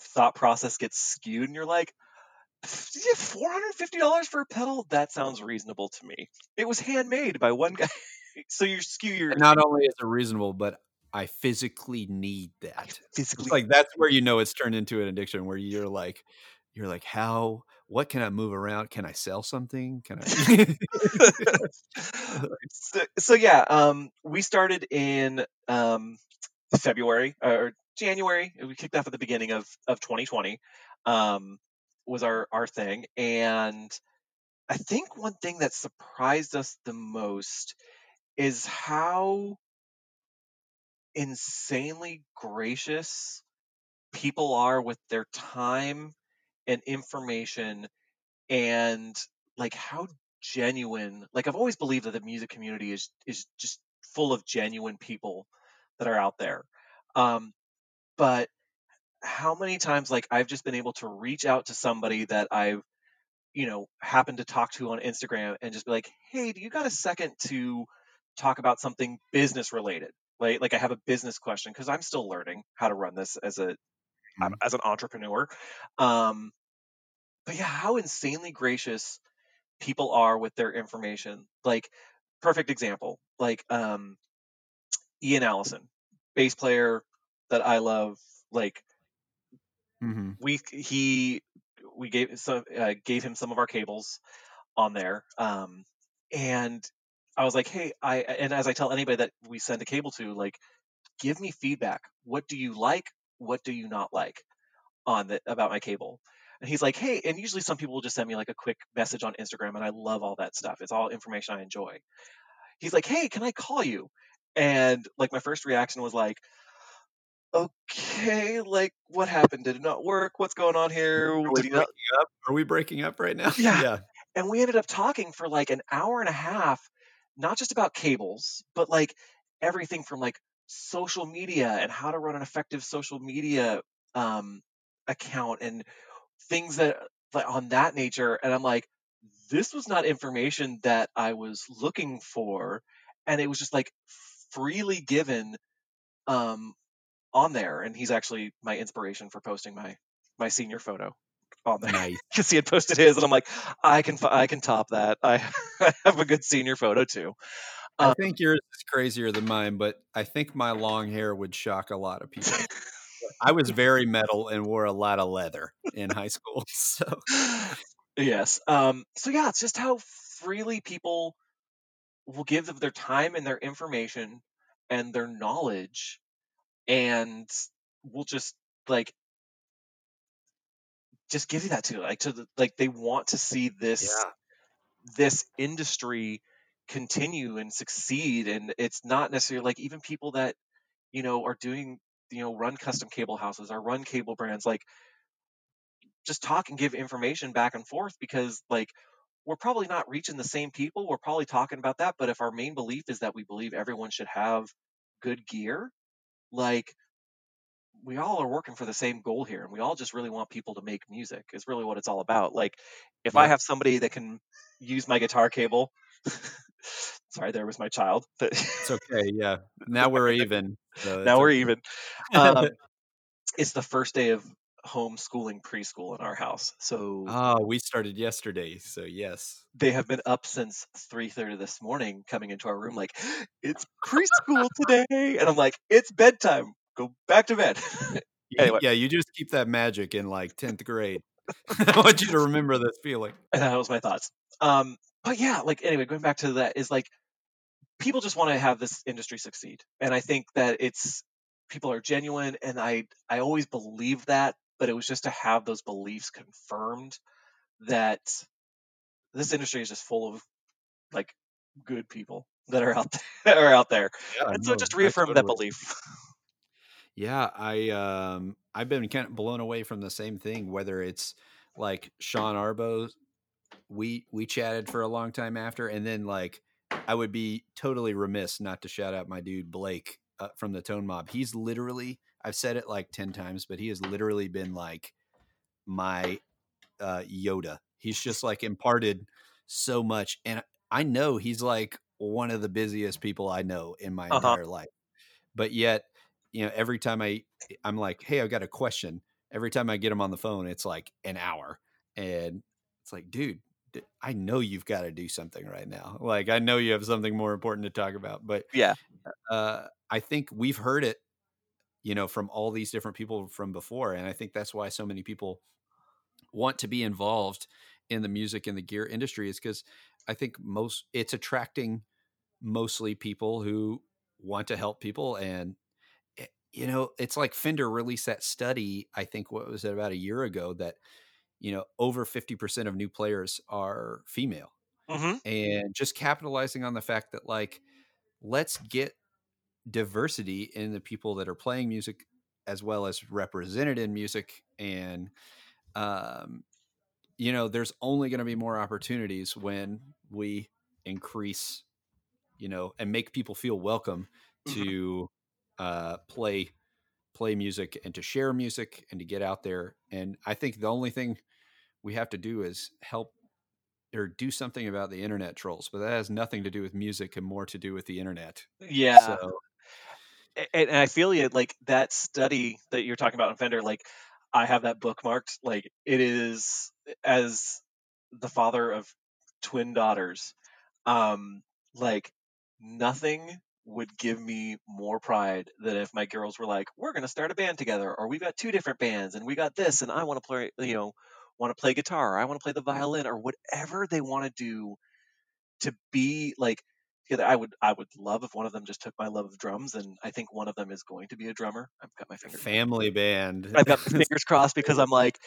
thought process gets skewed and you're like $450 for a pedal that sounds reasonable to me it was handmade by one guy so you skew your not only is it reasonable but I physically need that. I physically, it's like that's where you know it's turned into an addiction, where you're like, you're like, how, what can I move around? Can I sell something? Can I? so, so, yeah, um, we started in um, February or January. We kicked off at the beginning of, of 2020 um, was our, our thing. And I think one thing that surprised us the most is how insanely gracious people are with their time and information and like how genuine like I've always believed that the music community is is just full of genuine people that are out there. Um but how many times like I've just been able to reach out to somebody that I've you know happened to talk to on Instagram and just be like, "Hey, do you got a second to talk about something business related?" Like like I have a business question because I'm still learning how to run this as a mm-hmm. as an entrepreneur. Um but yeah, how insanely gracious people are with their information. Like, perfect example, like um, Ian Allison, bass player that I love. Like, mm-hmm. we he we gave some uh, gave him some of our cables on there, um, and I was like, hey, I and as I tell anybody that we send a cable to, like, give me feedback. What do you like? What do you not like on the about my cable? And he's like, hey, and usually some people will just send me like a quick message on Instagram, and I love all that stuff. It's all information I enjoy. He's like, hey, can I call you? And like my first reaction was like, okay, like what happened? Did it not work? What's going on here? Are we, breaking not... up? Are we breaking up right now? Yeah. yeah. And we ended up talking for like an hour and a half, not just about cables, but like everything from like social media and how to run an effective social media um, account and things that like, on that nature and i'm like this was not information that i was looking for and it was just like freely given um on there and he's actually my inspiration for posting my my senior photo on there nice. because he had posted his and i'm like i can i can top that i, I have a good senior photo too I Um, think yours is crazier than mine, but I think my long hair would shock a lot of people. I was very metal and wore a lot of leather in high school. So yes. Um, so yeah, it's just how freely people will give of their time and their information and their knowledge, and we'll just like just give you that to like to the, like they want to see this yeah, this industry continue and succeed and it's not necessarily like even people that you know are doing you know run custom cable houses or run cable brands like just talk and give information back and forth because like we're probably not reaching the same people we're probably talking about that but if our main belief is that we believe everyone should have good gear like we all are working for the same goal here and we all just really want people to make music is really what it's all about like if i have somebody that can use my guitar cable sorry there was my child that it's okay. Yeah, now we're even. So now we're okay. even um, it's the first day of homeschooling preschool in our house so oh, we started yesterday. So yes. they have been up since 3.30 this morning coming into our room like it's preschool today and i'm like it's bedtime go back to bed Anyway. Yeah, you just keep that magic in like tenth grade. I want you to remember this feeling. and that was my thoughts um but yeah like anyway going back to that is like people just want to have this industry succeed and i think that it's people are genuine and i i always believe that but it was just to have those beliefs confirmed that this industry is just full of like good people that are out there are out there Yeah, and so no, just reaffirm reaffirmed that belief Yeah, I um I've been kind of blown away from the same thing. Whether it's like Sean Arbo, we we chatted for a long time after, and then like I would be totally remiss not to shout out my dude Blake uh, from the Tone Mob. He's literally I've said it like ten times, but he has literally been like my uh, Yoda. He's just like imparted so much, and I know he's like one of the busiest people I know in my Uh-huh. entire life. But yet, you know, every time I I'm like, hey, I've got a question. Every time I get him on the phone, it's like an hour, and it's like, dude, I know you've got to do something right now. Like, I know you have something more important to talk about, but yeah uh, I think we've heard it, you know, from all these different people from before, and I think that's why so many people want to be involved in the music and the gear industry is because I think most it's attracting mostly people who want to help people and eh, you know it's like Fender released that study I think what was it about a year ago that you know over 50% of new players are female hmm and just capitalizing on the fact that like let's get diversity in the people that are playing music as well as represented in music and um you know there's only going to be more opportunities when we increase you know and make people feel welcome Mhm. to uh play play music and to share music and to get out there and i think the only thing we have to do is help or do something about the internet trolls but that has nothing to do with music and more to do with the internet yeah so and, and I feel you like that study that you're talking about in Fender, like I have that bookmarked. Like it is as the father of twin daughters, um, like nothing would give me more pride than if my girls were like, we're gonna start a band together, or we've got two different bands and we got this, and I want to play, you know, want to play guitar, or I want to play the violin, or whatever they want to do to be like together. I would I would love if one of them just took my love of drums, and I think one of them is going to be a drummer. I've got my fingers. family band I've got fingers crossed because I'm like,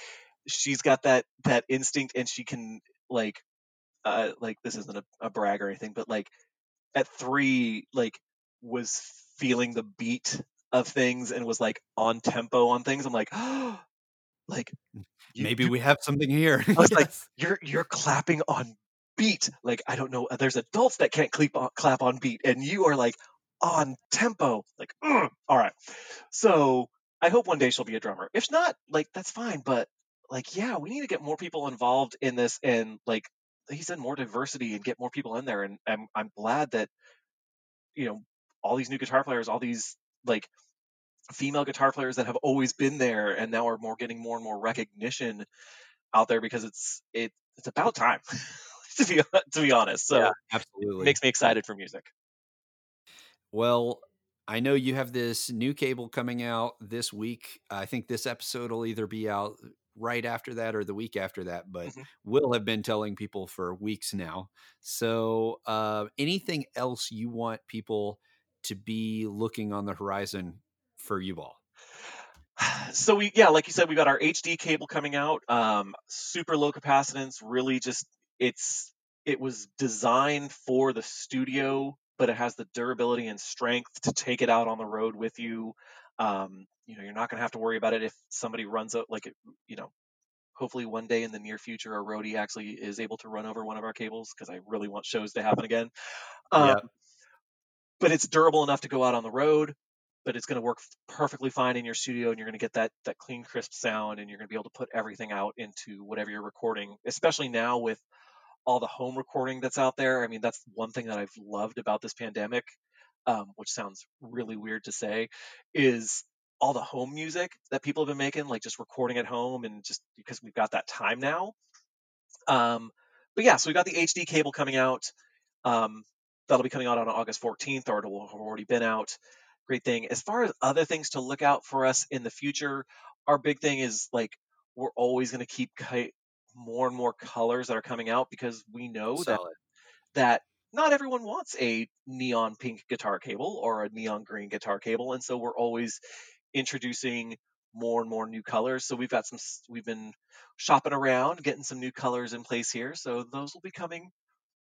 she's got that that instinct, and she can like, uh, like this isn't a, a brag or anything, but like at three, like was feeling the beat of things and was like on tempo on things. I'm like, like you- maybe we have something here I was like, you're you're clapping on beat. Like I don't know, there's adults that can't clap on, clap on beat, and you are like on tempo. Like, "Ugh." all right. So I hope one day she'll be a drummer. If not, like that's fine. But like, yeah, we need to get more people involved in this, and like he said, more diversity and get more people in there. And I'm I'm glad that you know all these new guitar players, all these like female guitar players that have always been there and now are more getting more and more recognition out there because it's it it's about time to be to be honest. So Yeah, absolutely makes me excited for music. Well, I know you have this new cable coming out this week. I think this episode will either be out right after that or the week after that, but Mhm. we'll have been telling people for weeks now. So, uh, anything else you want people to be looking on the horizon for you all? so we yeah like you said we got our hd cable coming out um super low capacitance really just it's it was designed for the studio but it has the durability and strength to take it out on the road with you um you know you're not going to have to worry about it if somebody runs out like it, you know hopefully one day in the near future a roadie actually is able to run over one of our cables because i really want shows to happen again um, Yeah. but it's durable enough to go out on the road but it's going to work perfectly fine in your studio and you're going to get that that clean crisp sound and you're going to be able to put everything out into whatever you're recording especially now with all the home recording that's out there. I mean that's one thing that i've loved about this pandemic um, which sounds really weird to say is all the home music that people have been making like just recording at home and just because we've got that time now. Um, but yeah so we got the hd cable coming out. Um, that'll be coming out on august 14th or it'll have already been out. Great thing. As far as other things to look out for us in the future, our big thing is like we're always going to keep more and more colors that are coming out because we know that that not everyone wants a neon pink guitar cable or a neon green guitar cable, and so we're always introducing more and more new colors. So we've got some we've been shopping around, getting some new colors in place here. So those will be coming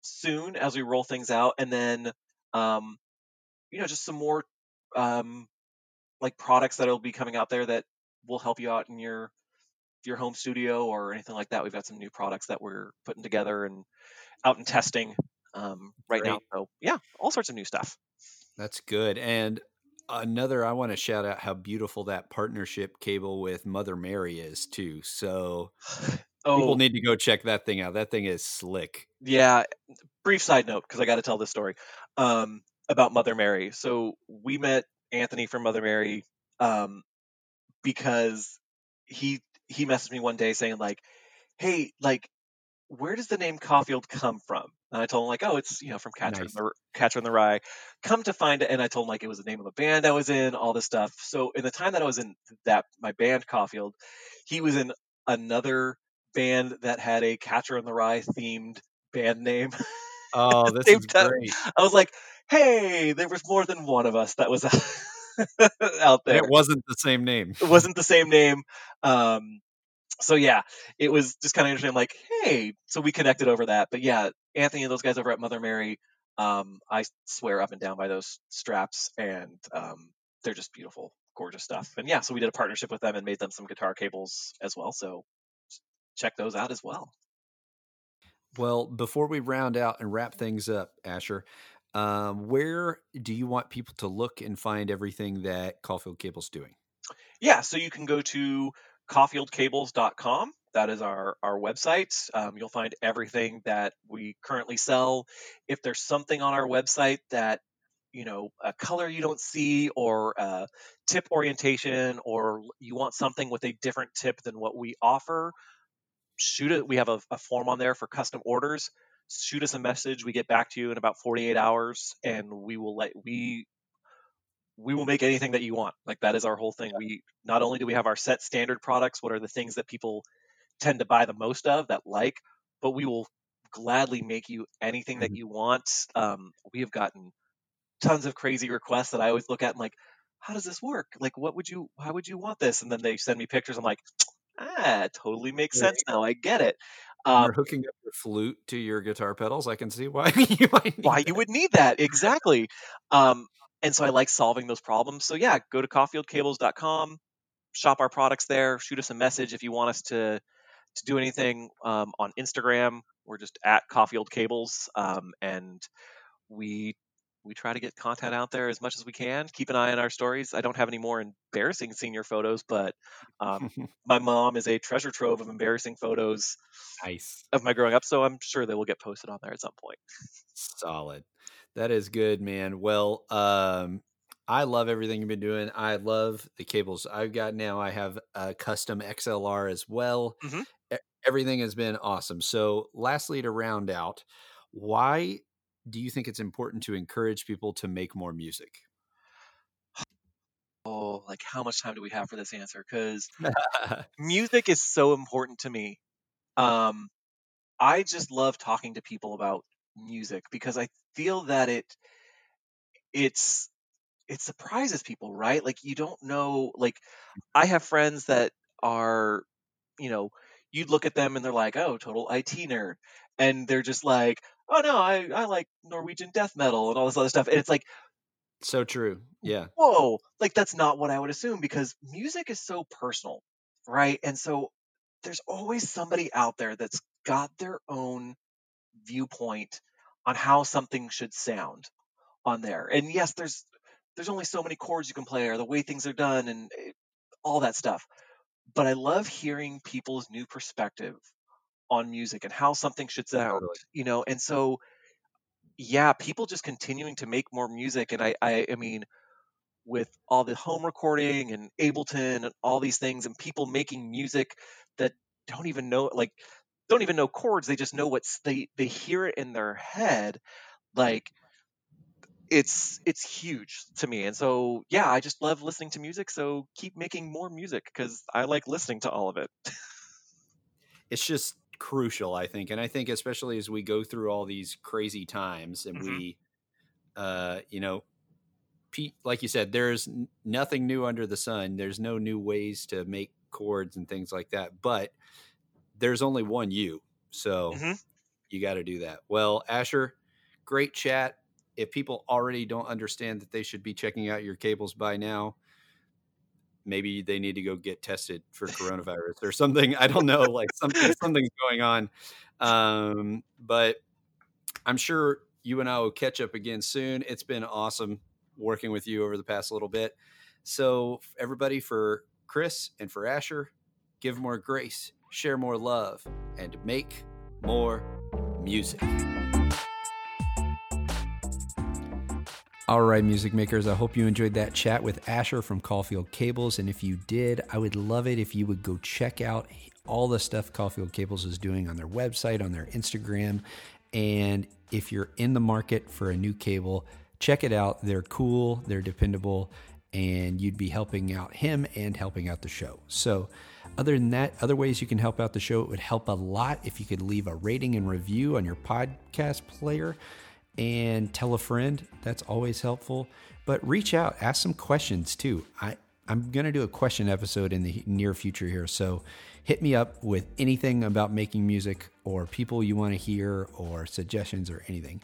soon as we roll things out, and then um, you know just some more um, like products that'll be coming out there that will help you out in your your home studio or anything like that. We've got some new products that we're putting together and out and testing um, right now. So yeah, all sorts of new stuff. That's good. And another, I want to shout out how beautiful that partnership cable with Mother Mary is too. So people Oh need to go check that thing out. That thing is slick. yeah, brief side note because I got to tell this story um, about Mother Mary. So we met Anthony from Mother Mary um, because he he messaged me one day saying like, "Hey, like, where does the name Caulfield come from?" And I told him like, "Oh, it's you know from Catcher Nice. in the Catcher in the Rye." Come to find it, and I told him like it was the name of a band I was in, all this stuff. So in the time that I was in that my band Caulfield, he was in another band that had a Catcher in the Rye themed band name. Oh, this is time, great. I was like, "Hey, there was more than one of us that was out And there." it wasn't the same name. It wasn't the same name. Um, so yeah, it was just kind of interesting. I'm like, hey, so we connected over that. But yeah, Anthony and those guys over at Mother Mary, um, I swear up and down by those straps, and um, they're just beautiful, gorgeous stuff. And yeah, so we did a partnership with them and made them some guitar cables as well. So check those out as well. Well, before we round out and wrap things up, Asher, um, where do you want people to look and find everything that Caulfield Cable's doing? Yeah, so you can go to caulfieldcables.com. That is our our website. Um, you'll find everything that we currently sell. If there's something on our website that you know a color you don't see or a tip orientation or you want something with a different tip than what we offer shoot it we have a, a form on there for custom orders shoot us a message we get back to you in about 48 hours and we will let we we will make anything that you want. Like that is our whole thing. We not only do we have our set standard products what are the things that people tend to buy the most of that like but we will gladly make you anything that Mhm. you want. Um, we have gotten tons of crazy requests that i always look at and like how does this work? Like what would you how would you want this? And then they send me pictures. I'm like ah totally makes sense now. I get it um, You're hooking up your flute to your guitar pedals. I can see why you why that. you would need that exactly um, and so i like solving those problems so yeah go to caulfieldcables.com shop our products there shoot us a message if you want us to to do anything um, on instagram we're just at caulfield cables um, and we we try to get content out there as much as we can keep an eye on our stories i don't have any more embarrassing senior photos but um, my mom is a treasure trove of embarrassing photos nice. of my growing up so i'm sure they will get posted on there at some point Solid. That is good, man. Well, um, I love everything you've been doing. I love the cables I've got now. I have a custom XLR as well. Mhm. E- Everything has been awesome. So, lastly, to round out, why do you think it's important to encourage people to make more music? Oh, like how much time do we have for this answer? Because music is so important to me. Um, I just love talking to people about music because I feel that it it's it surprises people, right? Like you don't know like I have friends that are, you know, you'd look at them and they're like, "Oh, total IT nerd." And they're just like, "Oh no, I I like Norwegian death metal and all this other stuff." And it's like so true. Yeah. Whoa, like that's not what I would assume because music is so personal, right? And so there's always somebody out there that's got their own viewpoint on how something should sound on there. And yes, there's there's only so many chords you can play or the way things are done and eh, all that stuff. But I love hearing people's new perspective on music and how something should sound, Totally. you know. And so yeah, people just continuing to make more music and I I, I mean with all the home recording and Ableton and all these things and people making music that don't even know like don't even know chords they just know what's they they hear it in their head like it's it's huge to me and so yeah i just love listening to music so keep making more music because i like listening to all of it it's just crucial i think and i think especially as we go through all these crazy times and Mhm. we uh you know Pete, like you said there's nothing new under the sun there's no new ways to make chords and things like that but there's only one you so Mhm. you got to do that well asher great chat if people already don't understand that they should be checking out your cables by now maybe they need to go get tested for coronavirus or something. I don't know, like something something's going on. Um, but I'm sure you and I will catch up again soon. It's been awesome working with you over the past little bit. So everybody for Chris and for Asher, give more grace, share more love, and make more music. All right, music makers, I hope you enjoyed that chat with Asher from Caulfield Cables. And if you did, I would love it if you would go check out all the stuff Caulfield Cables is doing on their website, on their Instagram. And if you're in the market for a new cable, check it out. They're cool, they're dependable, and you'd be helping out him and helping out the show. So, other than that, other ways you can help out the show, it would help a lot if you could leave a rating and review on your podcast player and tell a friend. That's always helpful. But reach out, ask some questions too. I, I'm going to do a question episode in the near future here. So hit me up with anything about making music or people you want to hear or suggestions or anything.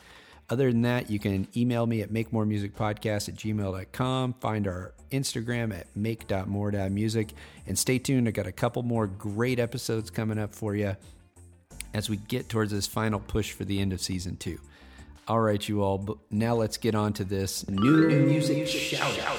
Other than that, you can email me at makemoremusicpodcast at gmail.com. Find our Instagram at make.more.music. And stay tuned. I got a couple more great episodes coming up for you as we get towards this final push for the end of season two. All right, you all, now let's get on to this new music shout out.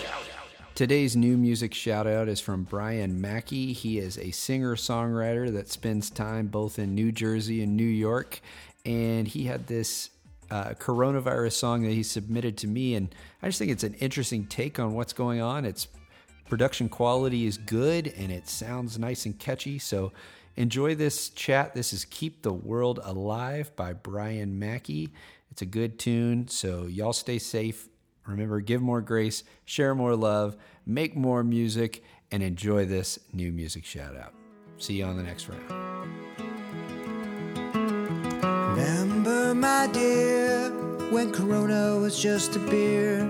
Today's new music shout out is from Brian Mackey. He is a singer songwriter that spends time both in New Jersey and New York. And he had this uh, coronavirus song that he submitted to me. And I just think it's an interesting take on what's going on. Its production quality is good and it sounds nice and catchy. So enjoy this chat. This is Keep the World Alive by Brian Mackey. It's a good tune. So y'all stay safe. Remember, give more grace, share more love, make more music, and enjoy this new music shout out. See you on the next round. Remember, my dear, when Corona was just a beer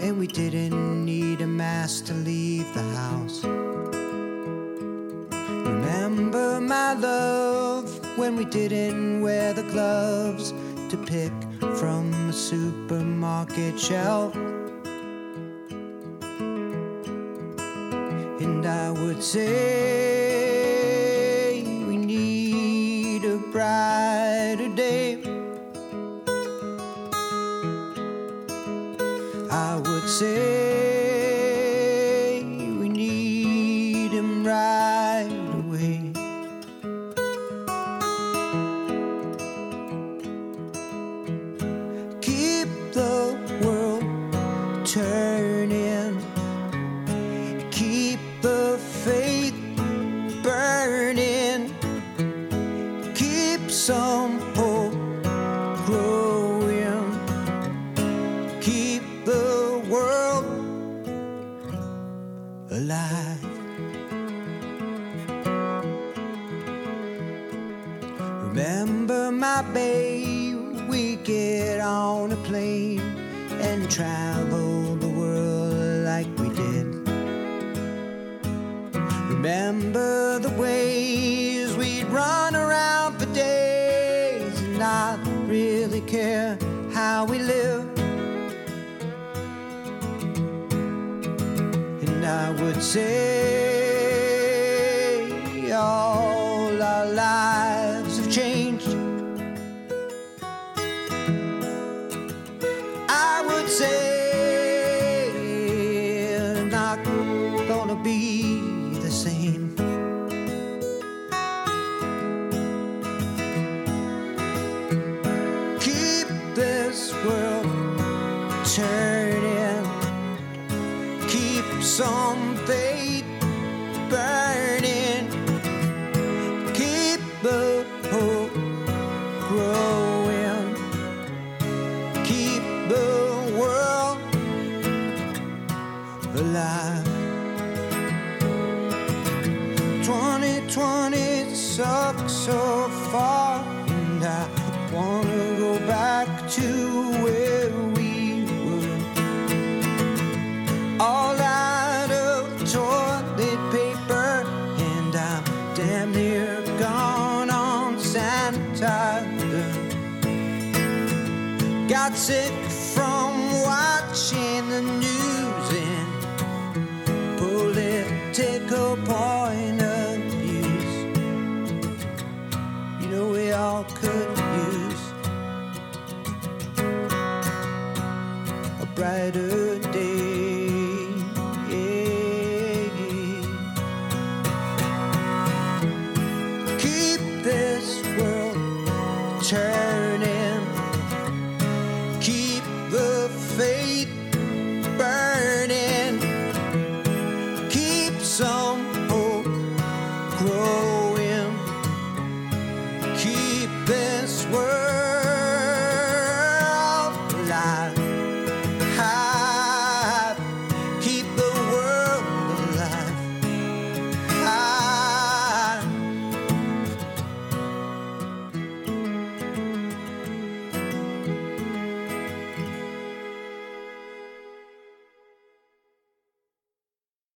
and we didn't need a mask to leave the house. Remember, my love, when we didn't wear the gloves to pick from a supermarket shelf. And I would say we need a brighter day. I would say would say